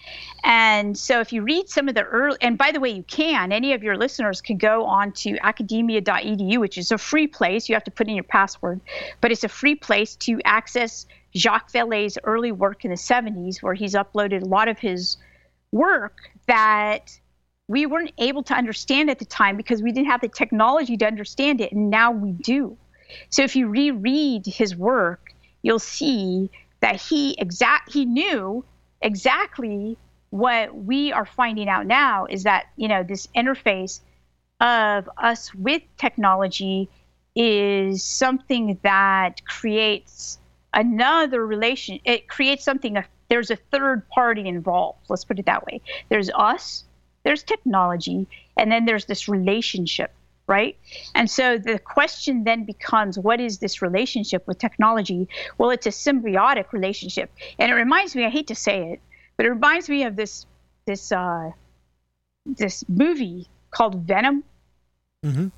And so if you read some of the early, and by the way, you can, any of your listeners can go on to academia.edu, which is a free place. You have to put in your password, but it's a free place to access Jacques Vallée's early work in the 70s, where he's uploaded a lot of his work that we weren't able to understand at the time because we didn't have the technology to understand it, and now we do. So if you reread his work, you'll see that he exact he knew exactly what we are finding out now is that you know this interface of us with technology is something that creates another relation it creates something there's a third party involved let's put it that way. There's us there's technology and then there's this relationship right and so the question then becomes what is this relationship with technology well it's a symbiotic relationship and it reminds me i hate to say it but it reminds me of this this uh, this movie called Venom. Mm-hmm.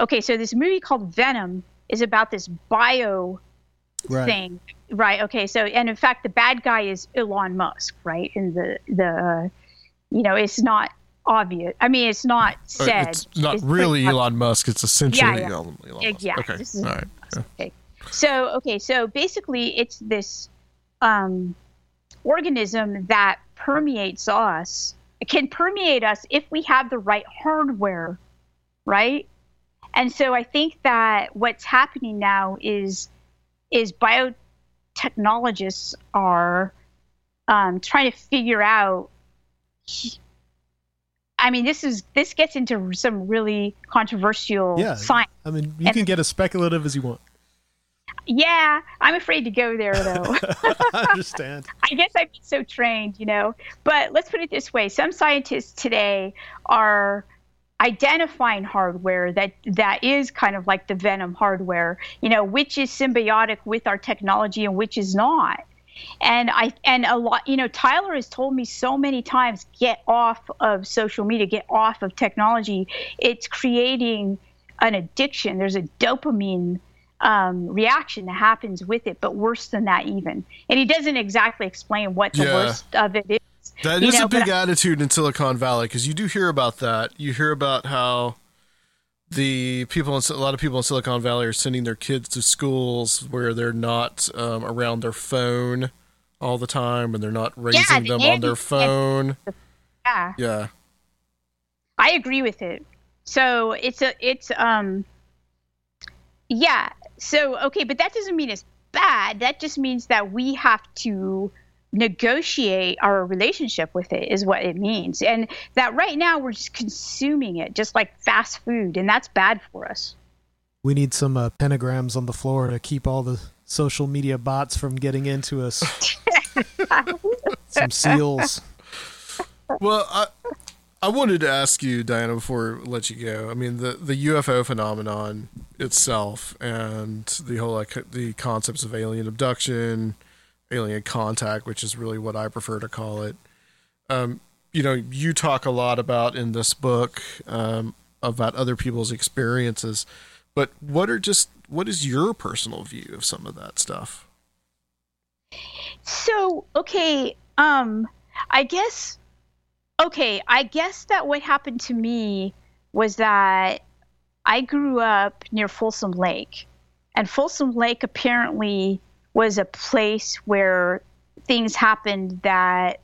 Okay, so this movie called Venom is about this bio Right. thing, right? Okay, so and in fact, the bad guy is Elon Musk, right? And the the uh, you know, it's not obvious. I mean, it's not Uh, said. It's not pretty really. Elon Musk. It's essentially Yeah, yeah. Elon, Musk. yeah, Okay. All right. Yeah. Okay. So okay, so basically it's this um, organism that permeates us. It can permeate us if we have the right hardware, right? And so I think that what's happening now is is biotechnologists are um, trying to figure out. I mean, this is this gets into some really controversial Yeah. science. I mean, you And- can get as speculative as you want. Yeah, I'm afraid to go there though. I understand. I guess I've been so trained, you know. But let's put it this way: some scientists today are identifying hardware that that is kind of like the venom hardware you know which is symbiotic with our technology and which is not and i and a lot you know tyler has told me so many times get off of social media get off of technology it's creating an addiction there's a dopamine um, reaction that happens with it but worse than that even and he doesn't exactly explain what the Yeah. worst of it is that is know, a big attitude in Silicon Valley because you do hear about that. You hear about how the people, in, a lot of people in Silicon Valley are sending their kids to schools where they're not um, around their phone all the time and they're not raising the them on their phone. yeah Yeah. I agree with it. So it's a it's um yeah. So okay, but that doesn't mean it's bad. That just means that we have to negotiate our relationship with it is what it means. And that right now we're just consuming it just like fast food and that's bad for us. We need some uh, pentagrams on the floor to keep all the social media bots from getting into us. some seals. Well, I I wanted to ask you, Diana, before I let you go. I mean, the the UFO phenomenon itself and the whole like the concepts of alien abduction, alien contact, which is really what I prefer to call it. Um, you know, you talk a lot about in this book um, about other people's experiences, but what are just what is your personal view of some of that stuff? So, okay, um, I guess, okay, I guess that what happened to me was that I grew up near Folsom Lake, and Folsom Lake apparently was a place where things happened that,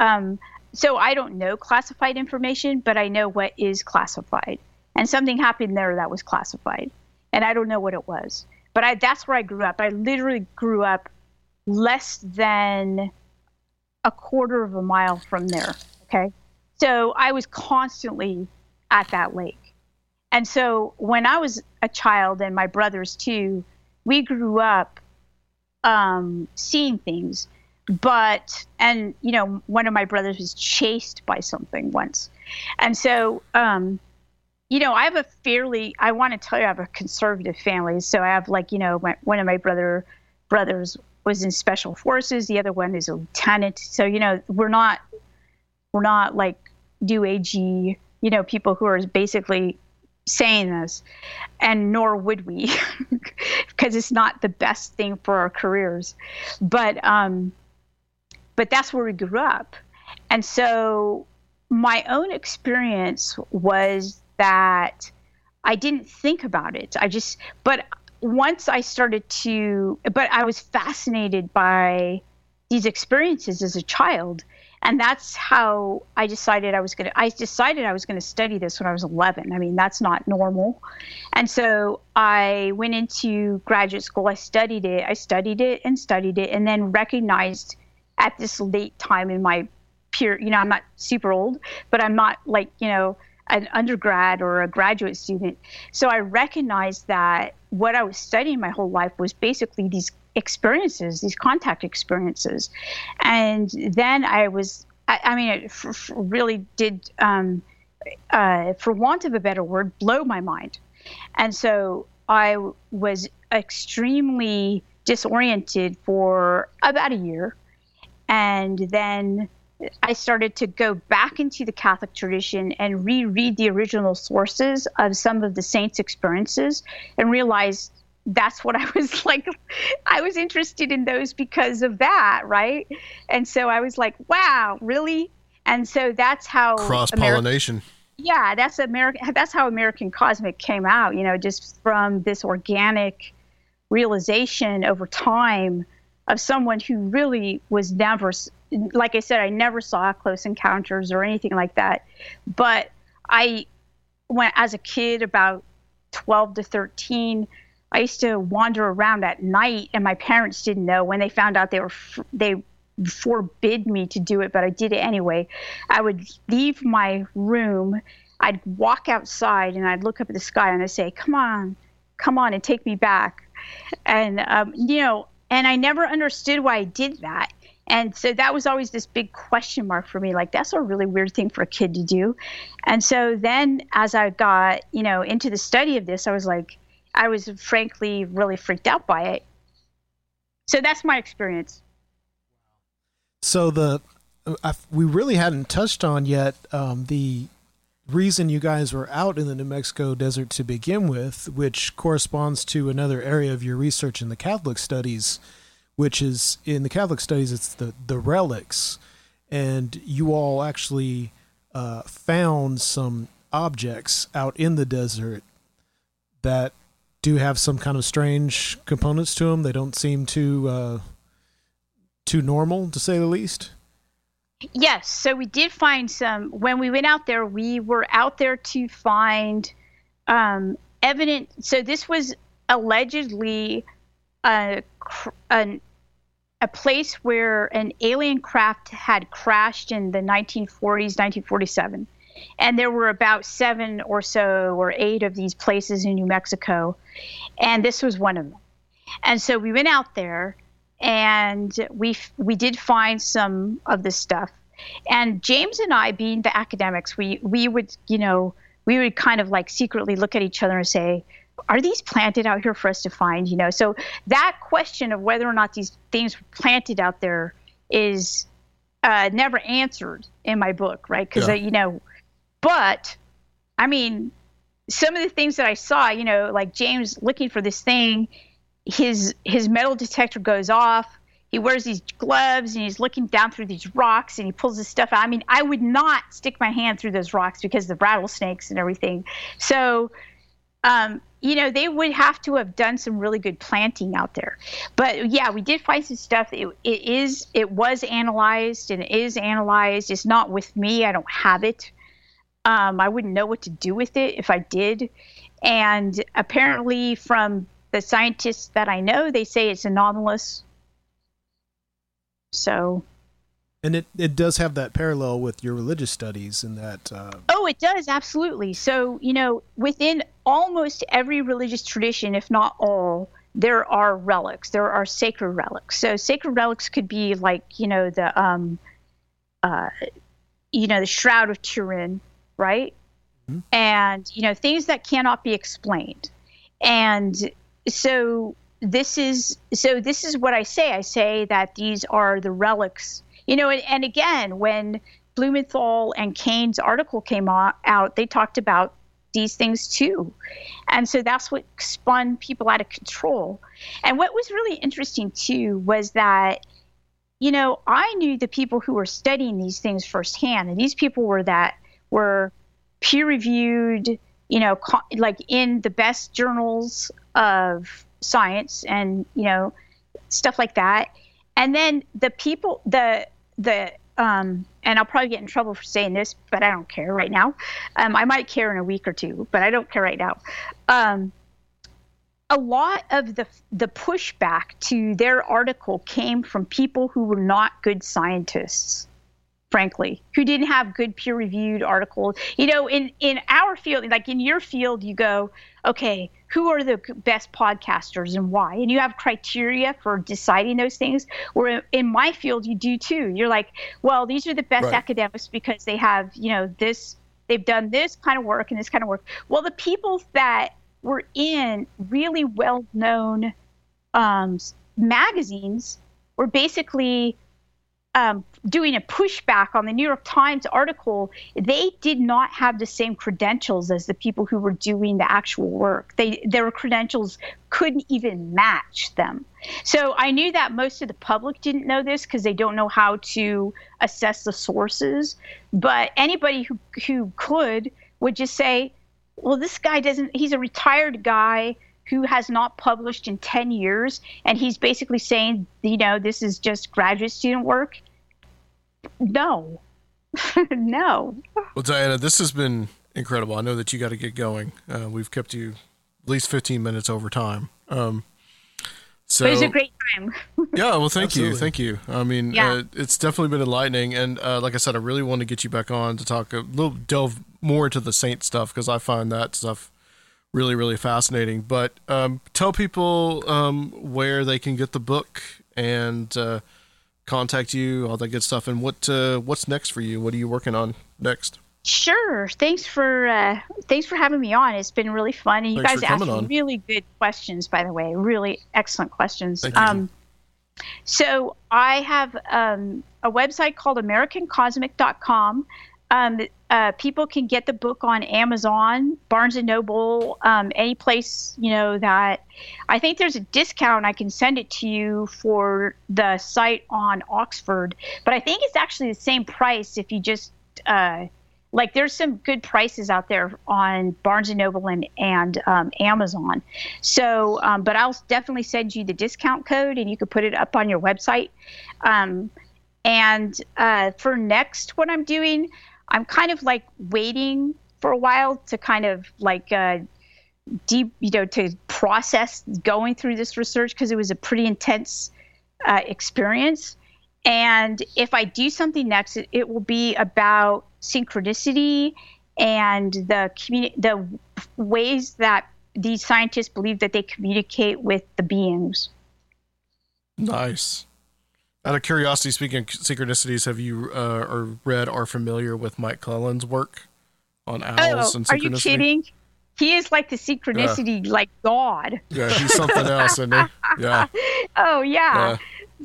um, so I don't know classified information, but I know what is classified. And something happened there that was classified. And I don't know what it was. But I, that's where I grew up. I literally grew up less than a quarter of a mile from there. Okay. So I was constantly at that lake. And so when I was a child, and my brothers too, we grew up um, seeing things. But, and, you know, one of my brothers was chased by something once. And so, um, you know, I have a fairly, I want to tell you, I have a conservative family. So I have, like, you know, my, one of my brother brothers was in special forces. The other one is a lieutenant. So you know, we're not we're not like do AG, you know, people who are basically saying this, and nor would we, because it's not the best thing for our careers. But um, but that's where we grew up, and so my own experience was that I didn't think about it. I just, but once I started to, but I was fascinated by these experiences as a child. And that's how I decided I was going to, I decided I was going to study this when I was 11. I mean, that's not normal. And so I went into graduate school. I studied it. I studied it and studied it and then recognized at this late time in my peer, you know, I'm not super old, but I'm not like, you know, an undergrad or a graduate student. So I recognized that what I was studying my whole life was basically these experiences, these contact experiences. And then I was, I, I mean, it f- f- really did, um, uh, for want of a better word, blow my mind. And so I was extremely disoriented for about a year. And then I started to go back into the Catholic tradition and reread the original sources of some of the saints' experiences and realized that's what I was like. I was interested in those because of that, right? And so I was like, wow, really? And so that's how cross pollination. Yeah, that's American. That's how American Cosmic came out. You know, just from this organic realization over time of someone who really was never like I said, I never saw close encounters or anything like that. But I went as a kid, about 12 to 13, I used to wander around at night, and my parents didn't know. When they found out, they were they forbid me to do it, but I did it anyway. I would leave my room, I'd walk outside, and I'd look up at the sky, and I'd say, "Come on, come on, and take me back." And um, you know, and I never understood why I did that. And so that was always this big question mark for me. Like, that's a really weird thing for a kid to do. And so then as I got, you know, into the study of this, I was like, I was frankly really freaked out by it. So that's my experience. So the, I, we really hadn't touched on yet um, the reason you guys were out in the New Mexico desert to begin with, which corresponds to another area of your research in the Catholic studies which is in the Catholic studies, it's the, the relics. And you all actually uh, found some objects out in the desert that do have some kind of strange components to them. They don't seem too uh, too normal, to say the least. Yes, so we did find some. When we went out there, we were out there to find um, evidence. So this was allegedly a, an, a place where an alien craft had crashed in the 1940s, 1947. And there were about seven or so or eight of these places in New Mexico. And this was one of them. And so we went out there and we we did find some of this stuff. And James and I, being the academics, we we would, you know, we would kind of like secretly look at each other and say, are these planted out here for us to find? You know, so that question of whether or not these things were planted out there is uh, never answered in my book, right? Because Yeah. you know, but I mean, some of the things that I saw, you know, like James looking for this thing, his his metal detector goes off. He wears these gloves and he's looking down through these rocks and he pulls this stuff out. I mean, I would not stick my hand through those rocks because of the rattlesnakes and everything. So, um, you know, they would have to have done some really good planting out there. But yeah, we did find some stuff. It, it is, it was analyzed and it is analyzed. It's not with me. I don't have it. Um, I wouldn't know what to do with it if I did. And apparently, from the scientists that I know, they say it's anomalous. So, And it, it does have that parallel with your religious studies in that uh, oh, it does absolutely. So, you know, within almost every religious tradition, if not all, there are relics. There are sacred relics. So, sacred relics could be like, you know, the um, uh, you know, the shroud of Turin, right? Mm-hmm. And you know, things that cannot be explained. And so this is so this is what I say. I say that these are the relics. You know, and, and again, when Blumenthal and Kean's article came out, they talked about these things too. And so that's what spun people out of control. And what was really interesting too was that you know, I knew the people who were studying these things firsthand, and these people were that were peer reviewed, you know, co- like in the best journals of science and, you know, stuff like that. And then the people, the, the, um, and I'll probably get in trouble for saying this, but I don't care right now. Um, I might care in a week or two, but I don't care right now. Um, a lot of the the pushback to their article came from people who were not good scientists frankly who didn't have good peer reviewed articles. You know in in our field like in your field you go okay who are the best podcasters and why? And you have criteria for deciding those things. Where in my field you do too. You're like well these are the best Right. academics because they have you know this they've done this kind of work and this kind of work. Well the people that were in really well known um, magazines were basically um, doing a pushback on the New York Times article. They did not have the same credentials as the people who were doing the actual work. They their credentials couldn't even match them. So I knew that most of the public didn't know this because they don't know how to assess the sources. But anybody who who could would just say, well, this guy doesn't, he's a retired guy who has not published in 10 years. And he's basically saying, you know, this is just graduate student work. No, no. Well, Diana, this has been incredible. I know that you got to get going. Uh, we've kept you at least 15 minutes over time. Um, so But it was a great time. yeah, well, thank you, thank you. I mean, Yeah. uh, it's definitely been enlightening, and uh, like I said, I really want to get you back on to talk a little, delve more into the saint stuff because I find that stuff really, really fascinating. But um, tell people um, where they can get the book and uh, contact you, all that good stuff, and what uh, what's next for you. What are you working on next? Sure. Thanks for uh, thanks for having me on. It's been really fun, and you Thanks guys asked on. really good questions. By the way, really excellent questions. Um, so I have um, a website called AmericanCosmic.com. Um, uh, people can get the book on Amazon, Barnes and Noble, um, any place you know that. I think there's a discount. I can send it to you for the site on Oxford, but I think it's actually the same price if you just uh, like. There's some good prices out there on Barnes and Noble and and um, Amazon. So, um, but I'll definitely send you the discount code, and you can put it up on your website. Um, and uh, for next, what I'm doing, I'm kind of like waiting for a while to kind of like uh, deep, you know, to process going through this research because it was a pretty intense uh, experience. And if I do something next, it, it will be about synchronicity and the communi- the ways that these scientists believe that they communicate with the beings. Nice. Out of curiosity, speaking of synchronicities, have you uh, or read or familiar with Mike Clelland's work on owls Oh, and are synchronicity? you kidding? he is like the synchronicity, like God. Yeah, he's something else, isn't he? Yeah. Oh yeah, Yeah.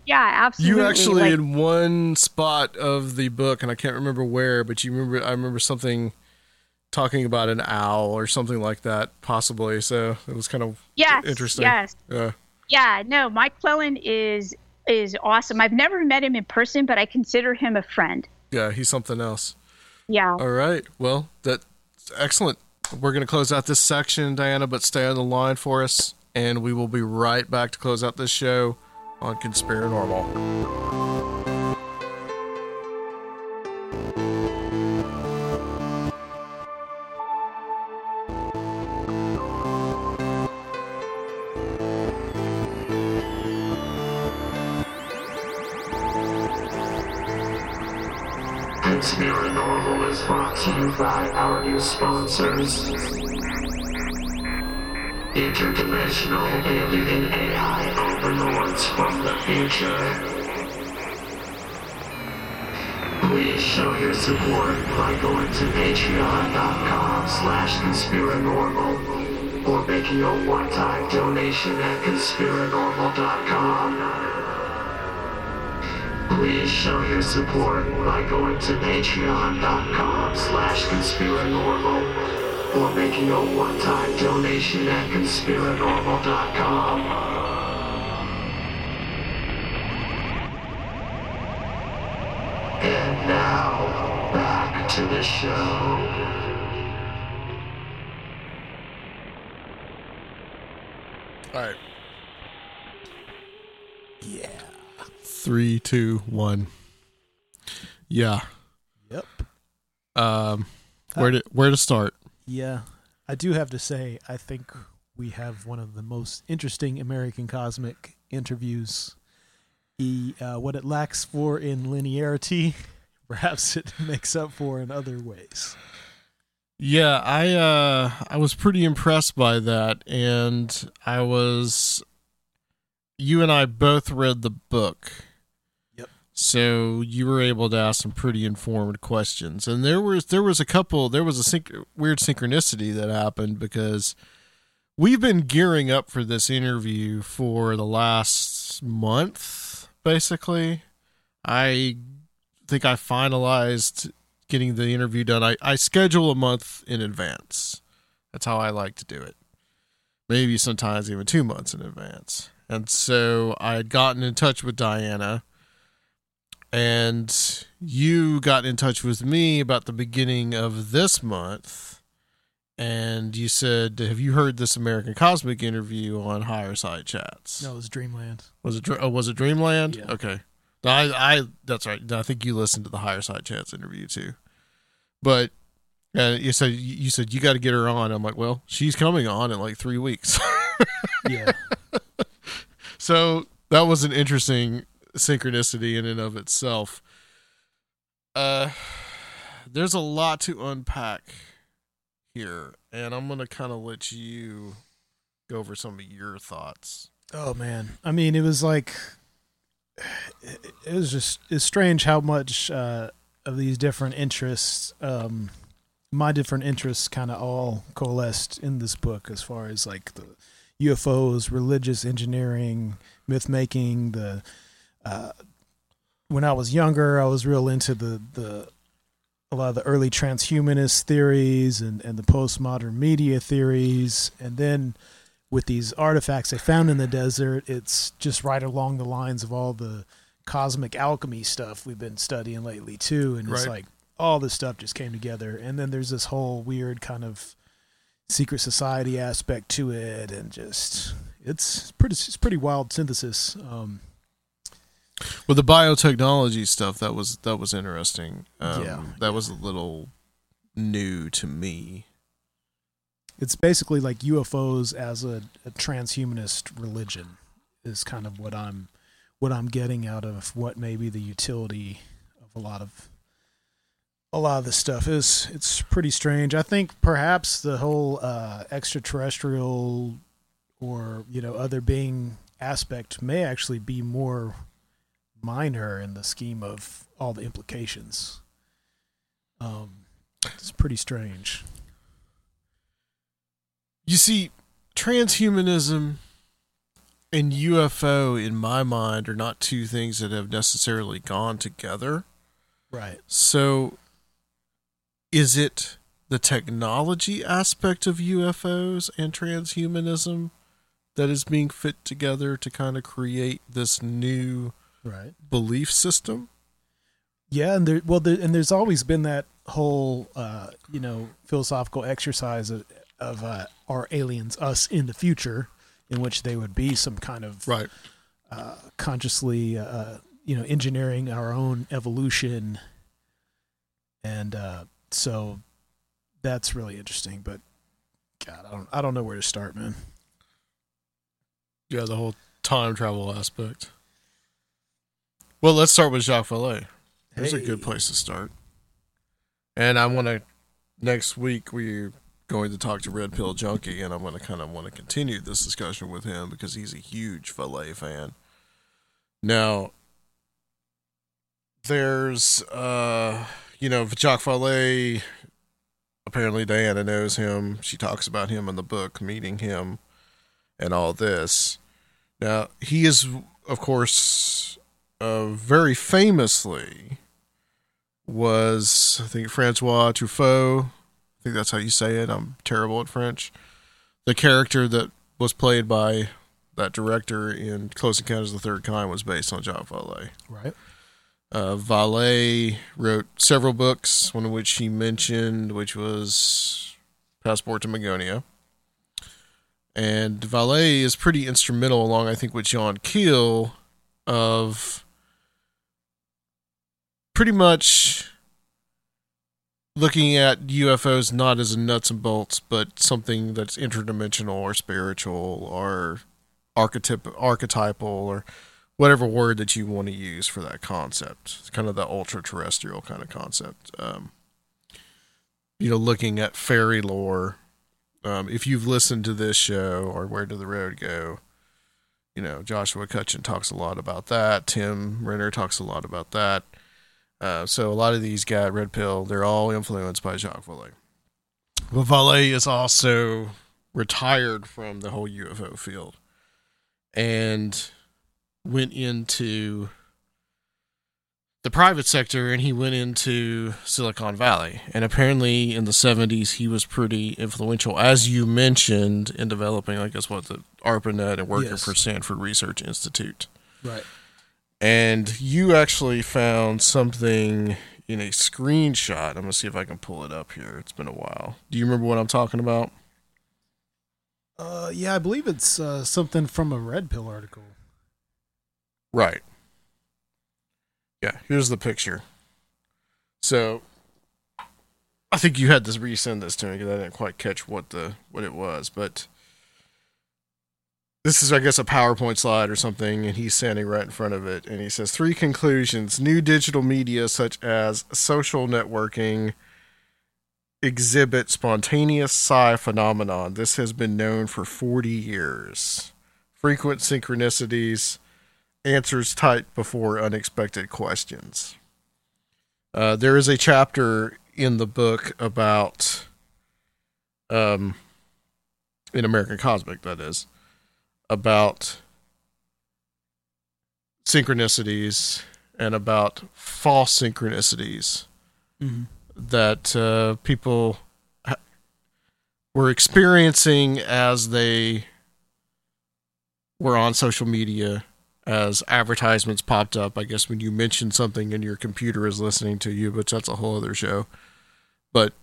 yeah, absolutely. You actually like, in one spot of the book, and I can't remember where, but you remember I remember something talking about an owl or something like that, possibly. So it was kind of yes, interesting. Yes, Yeah. yeah. No, Mike Clelland is is awesome. I've never met him in person, but I consider him a friend. Yeah, he's something else. Yeah. All right. Well, that's excellent. We're going to close out this section, Diana, but stay on the line for us, and we will be right back to close out this show on Conspiranormal. Is brought to you by our new sponsors. Interdimensional alien AI overlords from the future. Please show your support by going to patreon.com slash conspiranormal or making a one-time donation at conspiranormal.com. Please show your support by going to patreon.com slash conspiranormal or making a one-time donation at conspiranormal.com. And now, back to the show. All right. Three, two, one. Yeah. Yep. Um, where to where to start? Yeah, I do have to say, I think we have one of the most interesting American cosmic interviews. E, uh, what it lacks for in linearity, perhaps it makes up for in other ways. Yeah, I uh I was pretty impressed by that and I was you and I both read the book. So you were able to ask some pretty informed questions. And there was there was a couple there was a weird synchronicity that happened because we've been gearing up for this interview for the last month basically. I think I finalized getting the interview done. I, I schedule a month in advance. That's how I like to do it. Maybe sometimes even two months in advance. And so I had gotten in touch with Diana, and you got in touch with me about the beginning of this month. And you said, Have you heard this American Cosmic interview on Higher Side Chats? No, it was Dreamland. Was it, oh, was it Dreamland? Yeah. Okay. I, I, that's right. I think you listened to the Higher Side Chats interview too. But uh, you said you said you got to get her on. I'm like, well, she's coming on in like three weeks. Yeah. so that was an interesting synchronicity in and of itself. Uh, there's a lot to unpack here, and I'm gonna kind of let you go over some of your thoughts. Oh man, I mean, it was like it, was just it's strange how much uh, of these different interests, um, my different interests, kind of all coalesced in this book as far as like the UFOs, religious engineering, myth making. The uh, when I was younger, I was real into the the a lot of the early transhumanist theories and, and the postmodern media theories, and then with these artifacts they found in the desert, it's just right along the lines of all the cosmic alchemy stuff we've been studying lately too. And it's Right. like all this stuff just came together. And then there's this whole weird kind of secret society aspect to it, and just it's pretty it's pretty wild synthesis. Um, With the biotechnology stuff, that was that was interesting. Um, Yeah, that was a little new to me. it's basically like UFOs as a, a transhumanist religion is kind of what I'm what I'm getting out of what may be the utility of a lot of a lot of this stuff is it's pretty strange. I think perhaps the whole uh, extraterrestrial or you know other being aspect may actually be more minor in the scheme of all the implications. Um, it's pretty strange. You see, transhumanism and UFO, in my mind, are not two things that have necessarily gone together. Right. So, is it the technology aspect of UFOs and transhumanism that is being fit together to kind of create this new Right. belief system? Yeah, and there well, there, and there's always been that whole uh, you know philosophical exercise of, of uh, are aliens us in the future, in which they would be some kind of Right. uh, consciously uh, you know engineering our own evolution, and uh, so that's really interesting. But God, I don't I don't know where to start, man. Yeah, the whole time travel aspect. Well, let's start with Jacques Vallée. There's a good place to start. And I want to, next week, we're going to talk to Red Pill Junkie, and I'm going to kind of want to continue this discussion with him because he's a huge Vallée fan. Now, there's, uh, you know, Jacques Vallée, apparently Diana knows him. She talks about him in the book, meeting him and all this. Now, he is, of course, uh, very famously was, I think, Francois Truffaut. I think that's how you say it. I'm terrible at French. The character that was played by that director in Close Encounters of the Third Kind was based on Jacques Vallée. Right. Uh, Vallée wrote several books, one of which he mentioned, which was Passport to Magonia. And Vallée is pretty instrumental, along I think with John Keel, of pretty much looking at UFOs not as nuts and bolts, but something that's interdimensional or spiritual or archetyp- archetypal or whatever word that you want to use for that concept. It's kind of the ultra terrestrial kind of concept. Um, you know, looking at fairy lore. Um, if you've listened to this show or Where Did the Road Go, you know, Joshua Cutchin talks a lot about that. Tim Renner talks a lot about that. Uh, so a lot of these got Red Pill, they're all influenced by Jacques Vallée. But Vallée is also retired from the whole UFO field and went into the private sector and he went into Silicon Valley. And apparently in the 70s, he was pretty influential, as you mentioned, in developing, I guess, what the ARPANET and working Yes. for Stanford Research Institute. Right. And you actually found something in a screenshot. I'm going to see if I can pull it up here. It's been a while. Do you remember what I'm talking about? Uh, yeah, I believe it's uh, something from a Red Pill article. Right. Yeah, here's the picture. So I think you had to resend this to me because I didn't quite catch what the what it was, but this is I guess a PowerPoint slide or something, and he's standing right in front of it, and he says three conclusions: new digital media such as social networking exhibit spontaneous psi phenomenon. This has been known for 40 years. Frequent synchronicities, answers typed before unexpected questions. Uh, there is a chapter in the book about, um, in American Cosmic, that is, about synchronicities and about false synchronicities Mm-hmm. that uh, people ha- were experiencing as they were on social media as advertisements popped up. I guess when you mention something and your computer is listening to you, but that's a whole other show. But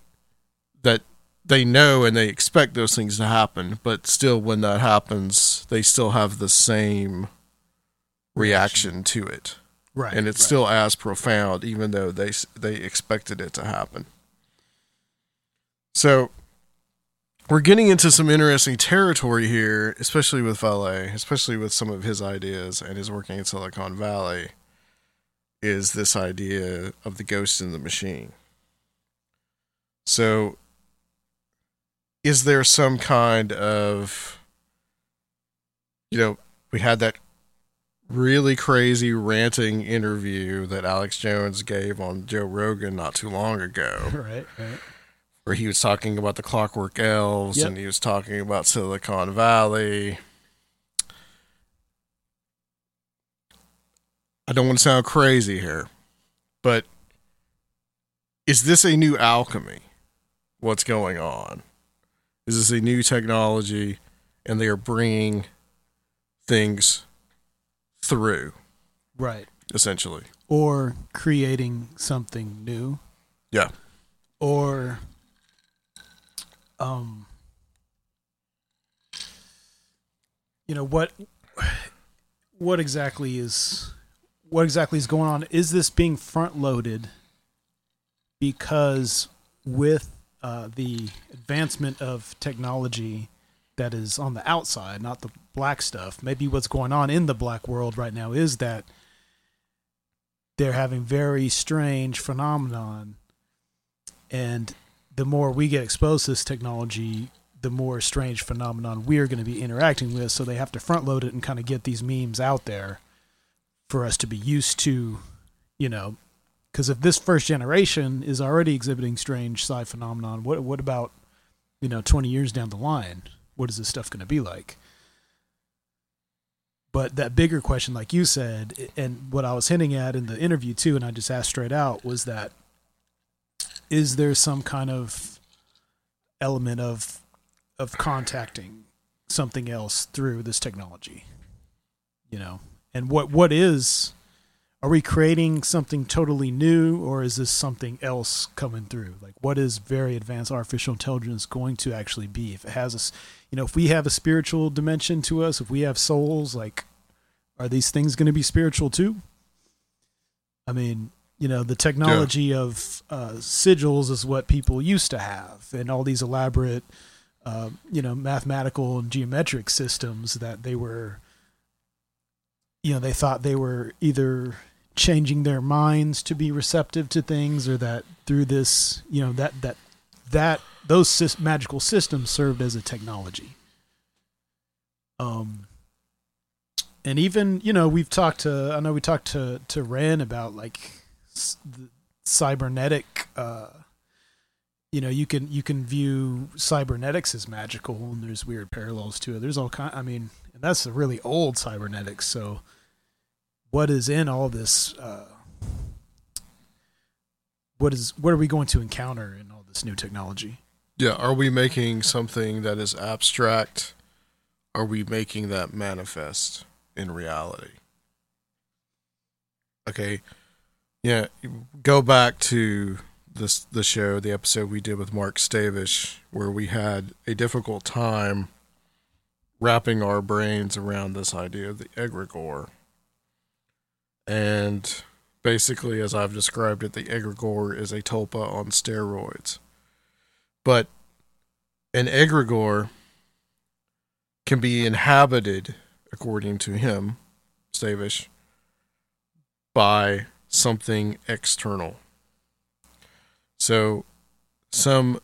that they know and they expect those things to happen, but still, when that happens, they still have the same reaction to it Right. and it's right. still as profound, even though they they expected it to happen. So we're getting into some interesting territory here, especially with Vallée, especially with some of his ideas and his working in Silicon Valley. Is this idea of the ghost in the machine? So, is there some kind of, you know, we had that really crazy ranting interview that Alex Jones gave on Joe Rogan not too long ago. right. Right. where he was talking about the Clockwork Elves Yep. and he was talking about Silicon Valley. I don't want to sound crazy here, but is this a new alchemy? What's going on? Is this a new technology and they are bringing things through, Right. essentially? Or creating something new. Yeah. Or um you know what what exactly is what exactly is going on is this being front loaded because with uh, the advancement of technology that is on the outside not the black stuff. Maybe what's going on in the black world right now is that they're having very strange phenomenon. And the more we get exposed to this technology the more strange phenomenon we're going to be interacting with. So they have to front load it and kind of get these memes out there for us to be used to you know because if this first generation is already exhibiting strange psi phenomenon what what about you know 20 years down the line? What is this stuff going to be like? But that bigger question like you said and what i was hinting at in the interview too and i just asked straight out was that is there some kind of element of of contacting something else through this technology? You know? And what what is are we creating something totally new or is this something else coming through? Like what is very advanced artificial intelligence going to actually be? If it has a s- you know if we have a spiritual dimension to us if we have souls like are these things going to be spiritual too? I mean you know the technology of uh, sigils is what people used to have and all these elaborate uh, you know mathematical and geometric systems that they were you know they thought they were either changing their minds to be receptive to things or that through this you know that that that those sys- magical systems served as a technology. Um and even you know we've talked to i know we talked to to ren about like the cybernetic uh you know you can you can view cybernetics as magical and there's weird parallels to it. There's all kind i mean that's the really old cybernetics so what is in all this uh what is what are we going to encounter in all this new technology Yeah, are we making something that is abstract? Are we making that manifest in reality? Okay. Yeah, go back to this the show, the episode we did with Mark Stavish, where we had a difficult time wrapping our brains around this idea of the egregore. And basically, as I've described it, the egregore is a tulpa on steroids. But an egregore can be inhabited, according to him, Stavish, by something external. So, some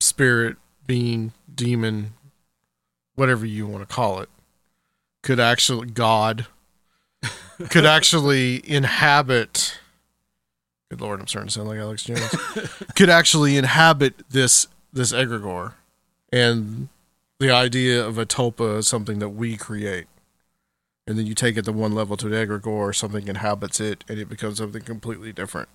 spirit, being, demon, whatever you want to call it, could actually, God, could actually inhabit. Good lord, I'm starting to sound like Alex Jones. could actually inhabit this this egregore, and the idea of a tulpa is something that we create, and then you take it to one level to an egregore, something inhabits it, and it becomes something completely different.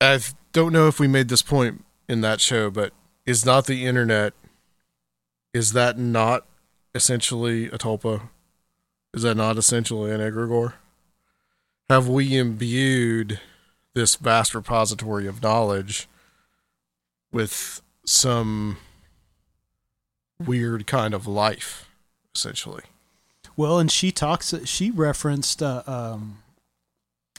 I don't know if we made this point in that show, but is not the internet? Is that not essentially a tulpa? Is that not essentially an egregore? Have we imbued this vast repository of knowledge with some weird kind of life, essentially? Well, and she talks. She referenced uh, um,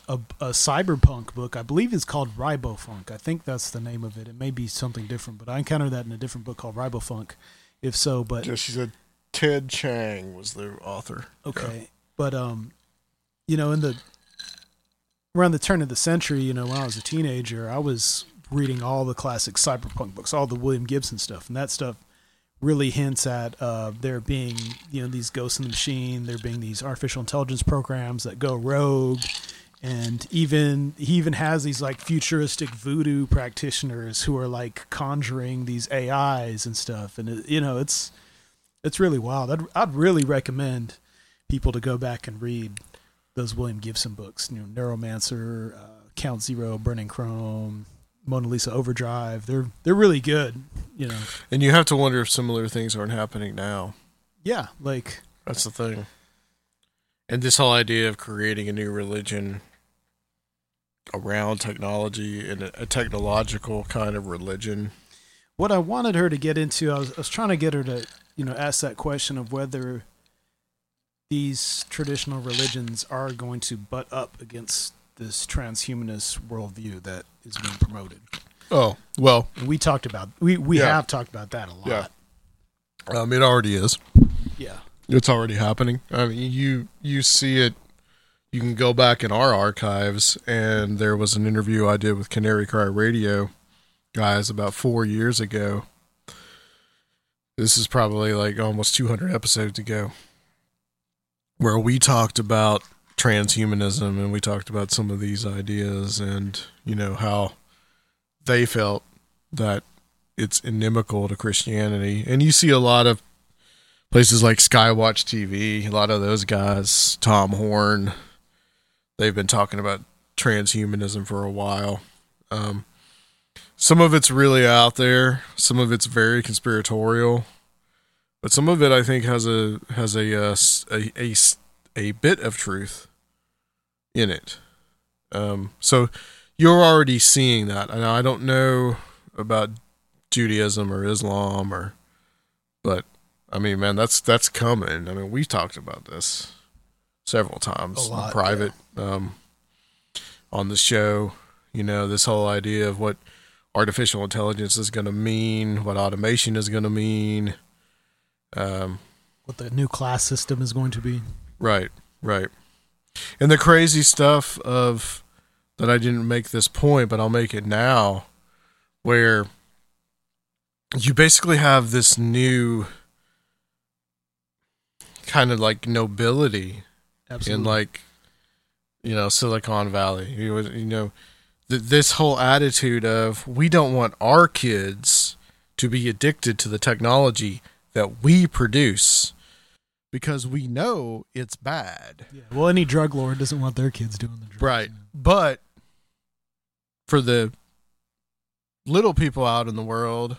a, a cyberpunk book. I believe it's called Ribofunk. I think that's the name of it. It may be something different, but I encountered that in a different book called Ribofunk. If so, but Yeah, she said Ted Chiang was the author. okay, but um, you know, in the around the turn of the century, you know, when I was a teenager, I was reading all the classic cyberpunk books, all the William Gibson stuff, and that stuff really hints at uh, there being you know these ghosts in the machine, there being these artificial intelligence programs that go rogue, and even he even has these like futuristic voodoo practitioners who are like conjuring these AIs and stuff, and it, you know it's it's really wild. I'd I'd really recommend people to go back and read those William Gibson books. You know, Neuromancer, uh, Count Zero, Burning Chrome, Mona Lisa Overdrive. They're they're really good. You know, And you have to wonder if similar things aren't happening now. yeah, like That's the thing. And this whole idea of creating a new religion around technology and a, a technological kind of religion. what I wanted her to get into, I was, I was trying to get her to, you know, ask that question of whether these traditional religions are going to butt up against this transhumanist worldview that is being promoted. Oh, well, we talked about we we Yeah. have talked about that a lot. Yeah. um, it already is. Yeah. It's already happening. I mean, you you see it. You can go back in our archives, and there was an interview I did with Canary Cry Radio guys about four years ago. This is probably like almost 200 episodes ago, where we talked about transhumanism and we talked about some of these ideas and you know how they felt that it's inimical to Christianity. And you see a lot of places like Skywatch TV, a lot of those guys, Tom Horn, they've been talking about transhumanism for a while. Um, some of it's really out there, some of it's very conspiratorial, but some of it I think has a has a uh, a, a a bit of truth in it. Um, so you're already seeing that, and I don't know about Judaism or Islam or, but I mean, man, that's that's coming. I mean, we talked about this several times lot, in private um, on the show. You know, this whole idea of what artificial intelligence is going to mean, what automation is going to mean. Um, What the new class system is going to be. Right, right. And the crazy stuff of that I didn't make this point, but I'll make it now, where you basically have this new kind of like nobility Absolutely. in like you know Silicon Valley. You, know- you know th- this whole attitude of we don't want our kids to be addicted to the technology that we produce because we know it's bad. yeah. Well, any drug lord doesn't want their kids doing the drugs. Right. But for the little people out in the world,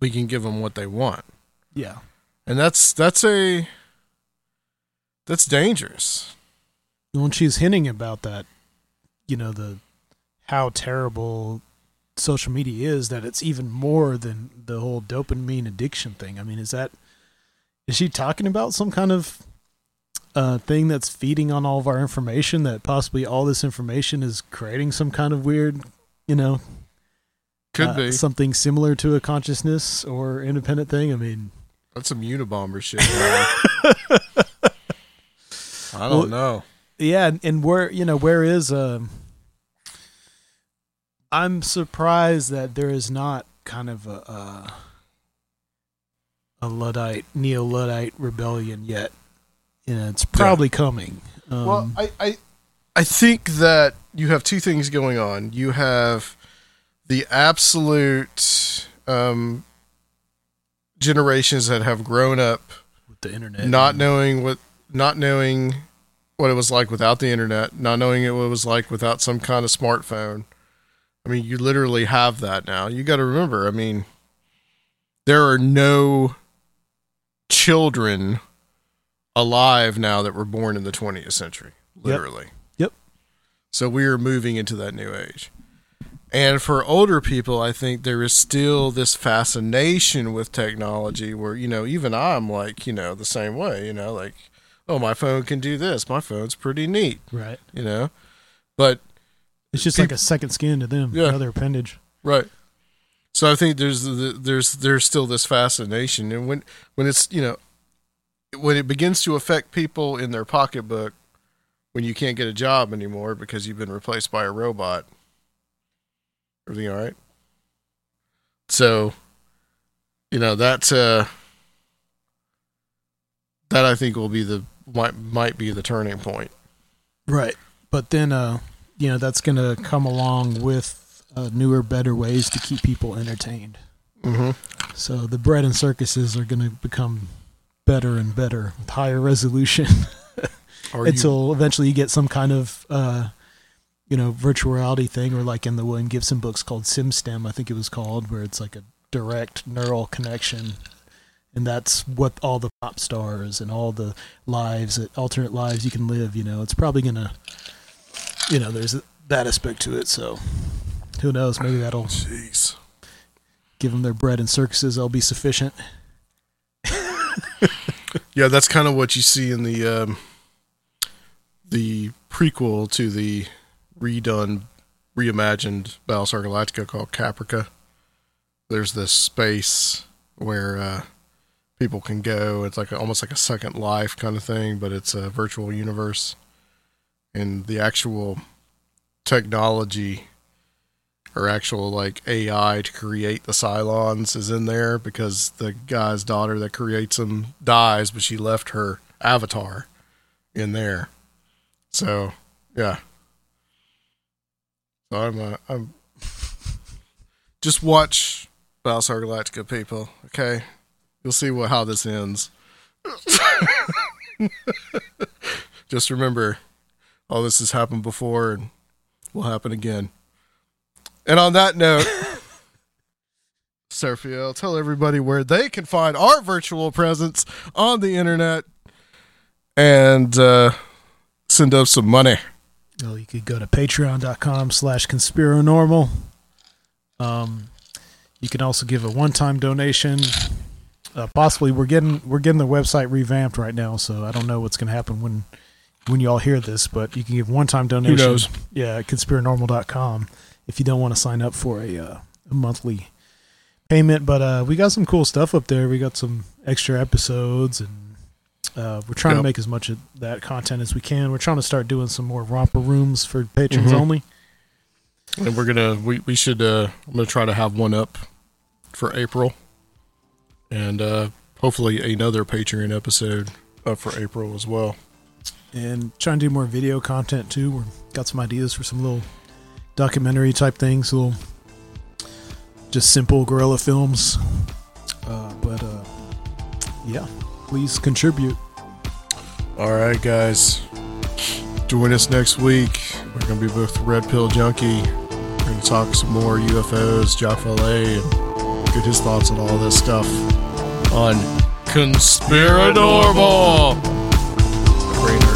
we can give them what they want. Yeah. And that's that's a that's dangerous. when she's hinting about that, you know, the how terrible social media is, that it's even more than the whole dopamine addiction thing. I mean, is that is she talking about some kind of uh, thing that's feeding on all of our information? That possibly all this information is creating some kind of weird, you know, Could uh, be. something similar to a consciousness or independent thing. I mean, That's some Unabomber shit. I don't Well, know. yeah and, and where you know where is um i'm surprised that there is not kind of a a, a luddite neo-luddite rebellion yet know it's probably coming um, well, I, I I think that you have two things going on. You have the absolute um, generations that have grown up with the internet not knowing what not knowing what it was like without the internet, not knowing what it was like without some kind of smartphone. I mean, you literally have that now. You got to remember, I mean, there are no children alive now that were born in the 20th century, literally. Yep. So we are moving into that new age. And for older people, I think there is still this fascination with technology where, you know, even I'm like, you know, the same way, you know, like, oh, my phone can do this. My phone's pretty neat, right you know? But, it's just like a second skin to them Yeah. another appendage right. So I think there's there's there's still this fascination, and when when it's you know when it begins to affect people in their pocketbook, when you can't get a job anymore because you've been replaced by a robot, everything all right? So, you know that's uh that I think will be the might might be the turning point. right but then uh, you know that's going to come along with uh, newer, better ways to keep people entertained. Mm-hmm. So the bread and circuses are going to become better and better with higher resolution Are you- until eventually you get some kind of uh, you know virtual reality thing, or like in the William Gibson books called SimStim, I think it was called, where it's like a direct neural connection. And that's what all the pop stars and all the lives, alternate lives you can live. You know, it's probably gonna, you know, there's that aspect to it. So, who knows? Maybe that'll Jeez. give them their bread and circuses. That'll be sufficient. Yeah, that's kind of what you see in the um, the prequel to the redone, reimagined Battlestar Galactica called Caprica. There's this space where uh, people can go. It's like a, almost like a second life kind of thing, but it's a virtual universe, and the actual technology or actual like AI to create the Cylons is in there because the guy's daughter that creates them dies, but she left her avatar in there. So yeah. So I'm uh, I'm just watch Battlestar Galactica, people. Okay, you'll see what how this ends. just remember, all this has happened before and will happen again. And on that note, Sergio, tell everybody where they can find our virtual presence on the internet and uh, send us some money. Well, you could go to patreon.com slash conspiranormal. Um, you can also give a one-time donation. Uh, possibly, we're getting we're getting the website revamped right now, so I don't know what's going to happen when when you all hear this. But you can give one-time donation. knows? Yeah, at conspiranormal.com if you don't want to sign up for a, uh, a monthly payment. But uh, we got some cool stuff up there. We got some extra episodes, and uh, we're trying Yep. to make as much of that content as we can. We're trying to start doing some more romper rooms for patrons Mhm. only. And we're gonna we, we should uh I'm gonna try to have one up for April. And uh hopefully another Patreon episode up for April as well. And trying to do more video content too. We've got some ideas for some little documentary type things, little just simple guerrilla films. Uh, but uh, yeah, please contribute. All right, guys. Join us next week. We're going to be with Red Pill Junkie. We're to talk some more UFOs, Jacques Vallée, and get his thoughts on all this stuff on Conspiranormal. Brain